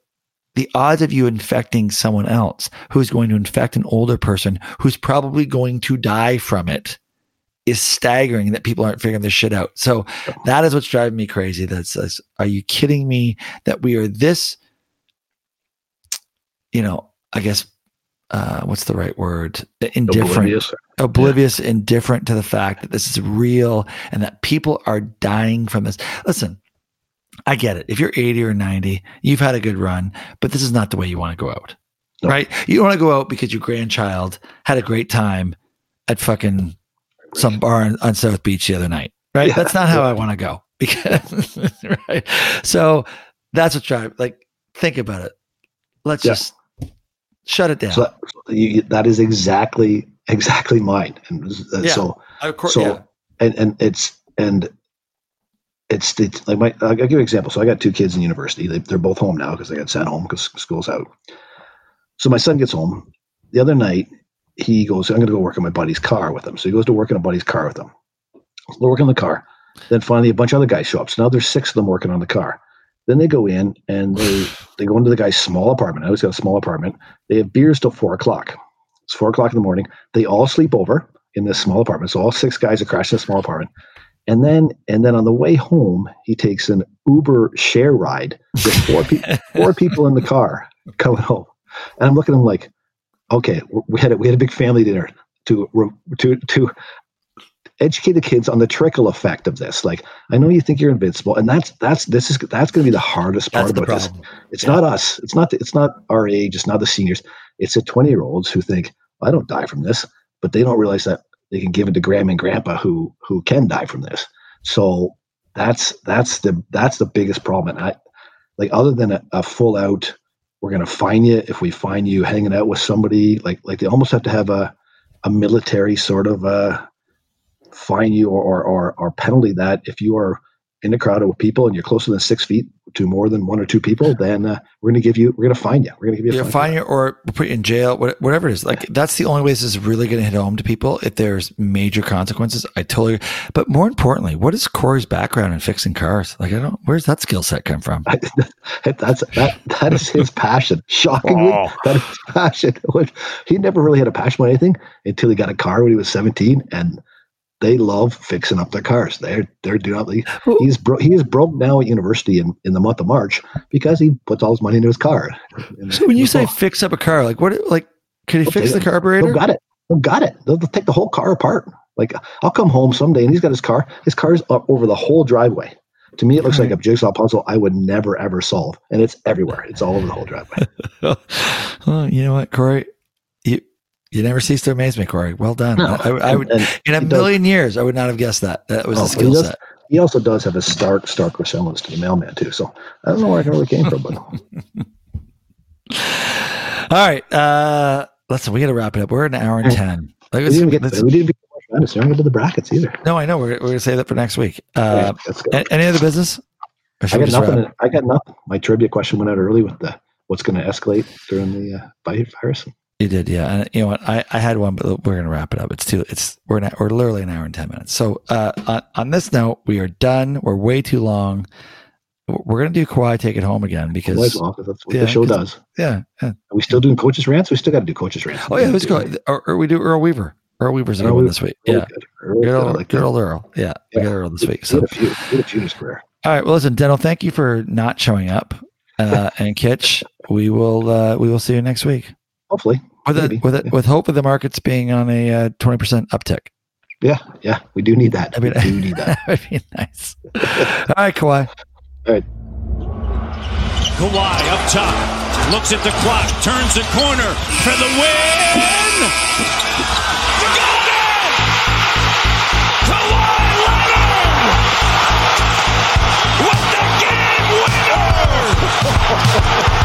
the odds of you infecting someone else who's going to infect an older person who's probably going to die from it is staggering that people aren't figuring this shit out. So that is what's driving me crazy. That says, are you kidding me that we are this, you know, I guess, uh, what's the right word? Indifferent, oblivious, oblivious yeah. indifferent to the fact that this is real and that people are dying from this. Listen, I get it. If you're 80 or 90, you've had a good run, but this is not the way you want to go out. No. Right? You want to go out because your grandchild had a great time at fucking some bar on, South Beach the other night. Right? Yeah. That's not how I want to go. Because (laughs) right. So that's what drive like think about it. Let's yeah. just shut it down. So you, that is exactly exactly mine. And uh, yeah, so of course, so yeah. and and it's and it's, it's like my I'll give you an example. So I got two kids in university. They, they're both home now because they got sent home because school's out. So my son gets home the other night. He goes, I'm going to go work on my buddy's car with him. So he goes to work in a buddy's car with him. So they work on the car. Then finally, a bunch of other guys show up. So now there's six of them working on the car. Then they go in and they they go into the guy's small apartment. I he's got a small apartment. They have beers till four o'clock. It's four o'clock in the morning. They all sleep over in this small apartment. So all six guys are crashed in a small apartment. And then and then on the way home, he takes an Uber share ride with four people (laughs) four people in the car coming home. And I'm looking at him like, okay, we had a, we had a big family dinner to to to educate the kids on the trickle effect of this. Like, I know you think you're invincible, and that's that's this is that's going to be the hardest part that's about this. It's yeah. not us. It's not it's not our age. It's not the seniors. It's the 20 year olds who think I don't die from this, but they don't realize that they can give it to grandma and grandpa who who can die from this. So that's that's the that's the biggest problem. And I like other than a, a full out, we're gonna find you if we find you hanging out with somebody. Like like they almost have to have a a military sort of uh fine you or or or penalty that if you are in a crowd of people and you're closer than six feet to more than one or two people, then uh, we're going to give you, we're going to find you. We're going to give you a fine, fine you or put you in jail, whatever it is. Like that's the only way this is really going to hit home to people. If there's major consequences, I totally. But more importantly, what is Corey's background in fixing cars? Like I don't, where's that skill set come from? (laughs) that's that that is his passion. Shockingly, oh. that is his passion. (laughs) He never really had a passion for anything until he got a car when he was 17, and they love fixing up their cars. They're they're doing. He's bro, he is broke now at university in, in the month of March because he puts all his money into his car. So when you say fix up a car, like what? Like can he fix the carburetor? They've got it. They've got it. They'll, they'll take the whole car apart. Like I'll come home someday and he's got his car. His car's up over the whole driveway. To me, it looks right. like a jigsaw puzzle I would never ever solve, and it's everywhere. It's all over the whole driveway. (laughs) well, you know what, Corey? You never cease to amaze me, Corey. Well done. No, I, I, would, and, and in a million does, years, I would not have guessed that. That was oh, a skill set. He also does have a stark, stark resemblance to the mailman too. So I don't know where I really came from, but. (laughs) All right, uh, listen, we got to wrap it up. We're an hour and ten. Like, we didn't get. We didn't get madness. We get to the brackets either. No, I know. We're, we're going to save that for next week. Uh, yeah, any other business? I got nothing. I got nothing. My trivia question went out early with the what's going to escalate during the uh, virus. You did, yeah. And you know what? I, I had one, but we're gonna wrap it up. It's too. It's we're an, we're literally an hour and ten minutes. So uh, on, on this note, we are done. We're way too long. We're gonna do Kawhi take it home again because that's what yeah, the show does. Yeah, yeah. Are we still doing coaches rants? We still got to do coaches rants. Oh yeah, let's go. Or, or, we do Earl Weaver. Earl Weaver's good one this week. Yeah, good. Earl, good, old, like good old Earl. Yeah, yeah. got Earl this week. So a few, a few his career. All right. Well, listen, Dental. Thank you for not showing up. Uh, and Kitch, we will uh, we will see you next week. Hopefully with a, with a, with hope of the markets being on a uh, twenty uh, percent uptick. Yeah, yeah, we do need that. I mean, we do need that. (laughs) That'd be nice. All right, Kawhi. All right. Kawhi up top, looks at the clock, turns the corner for the win. Got it! Kawhi Leonard with the game winner. (laughs)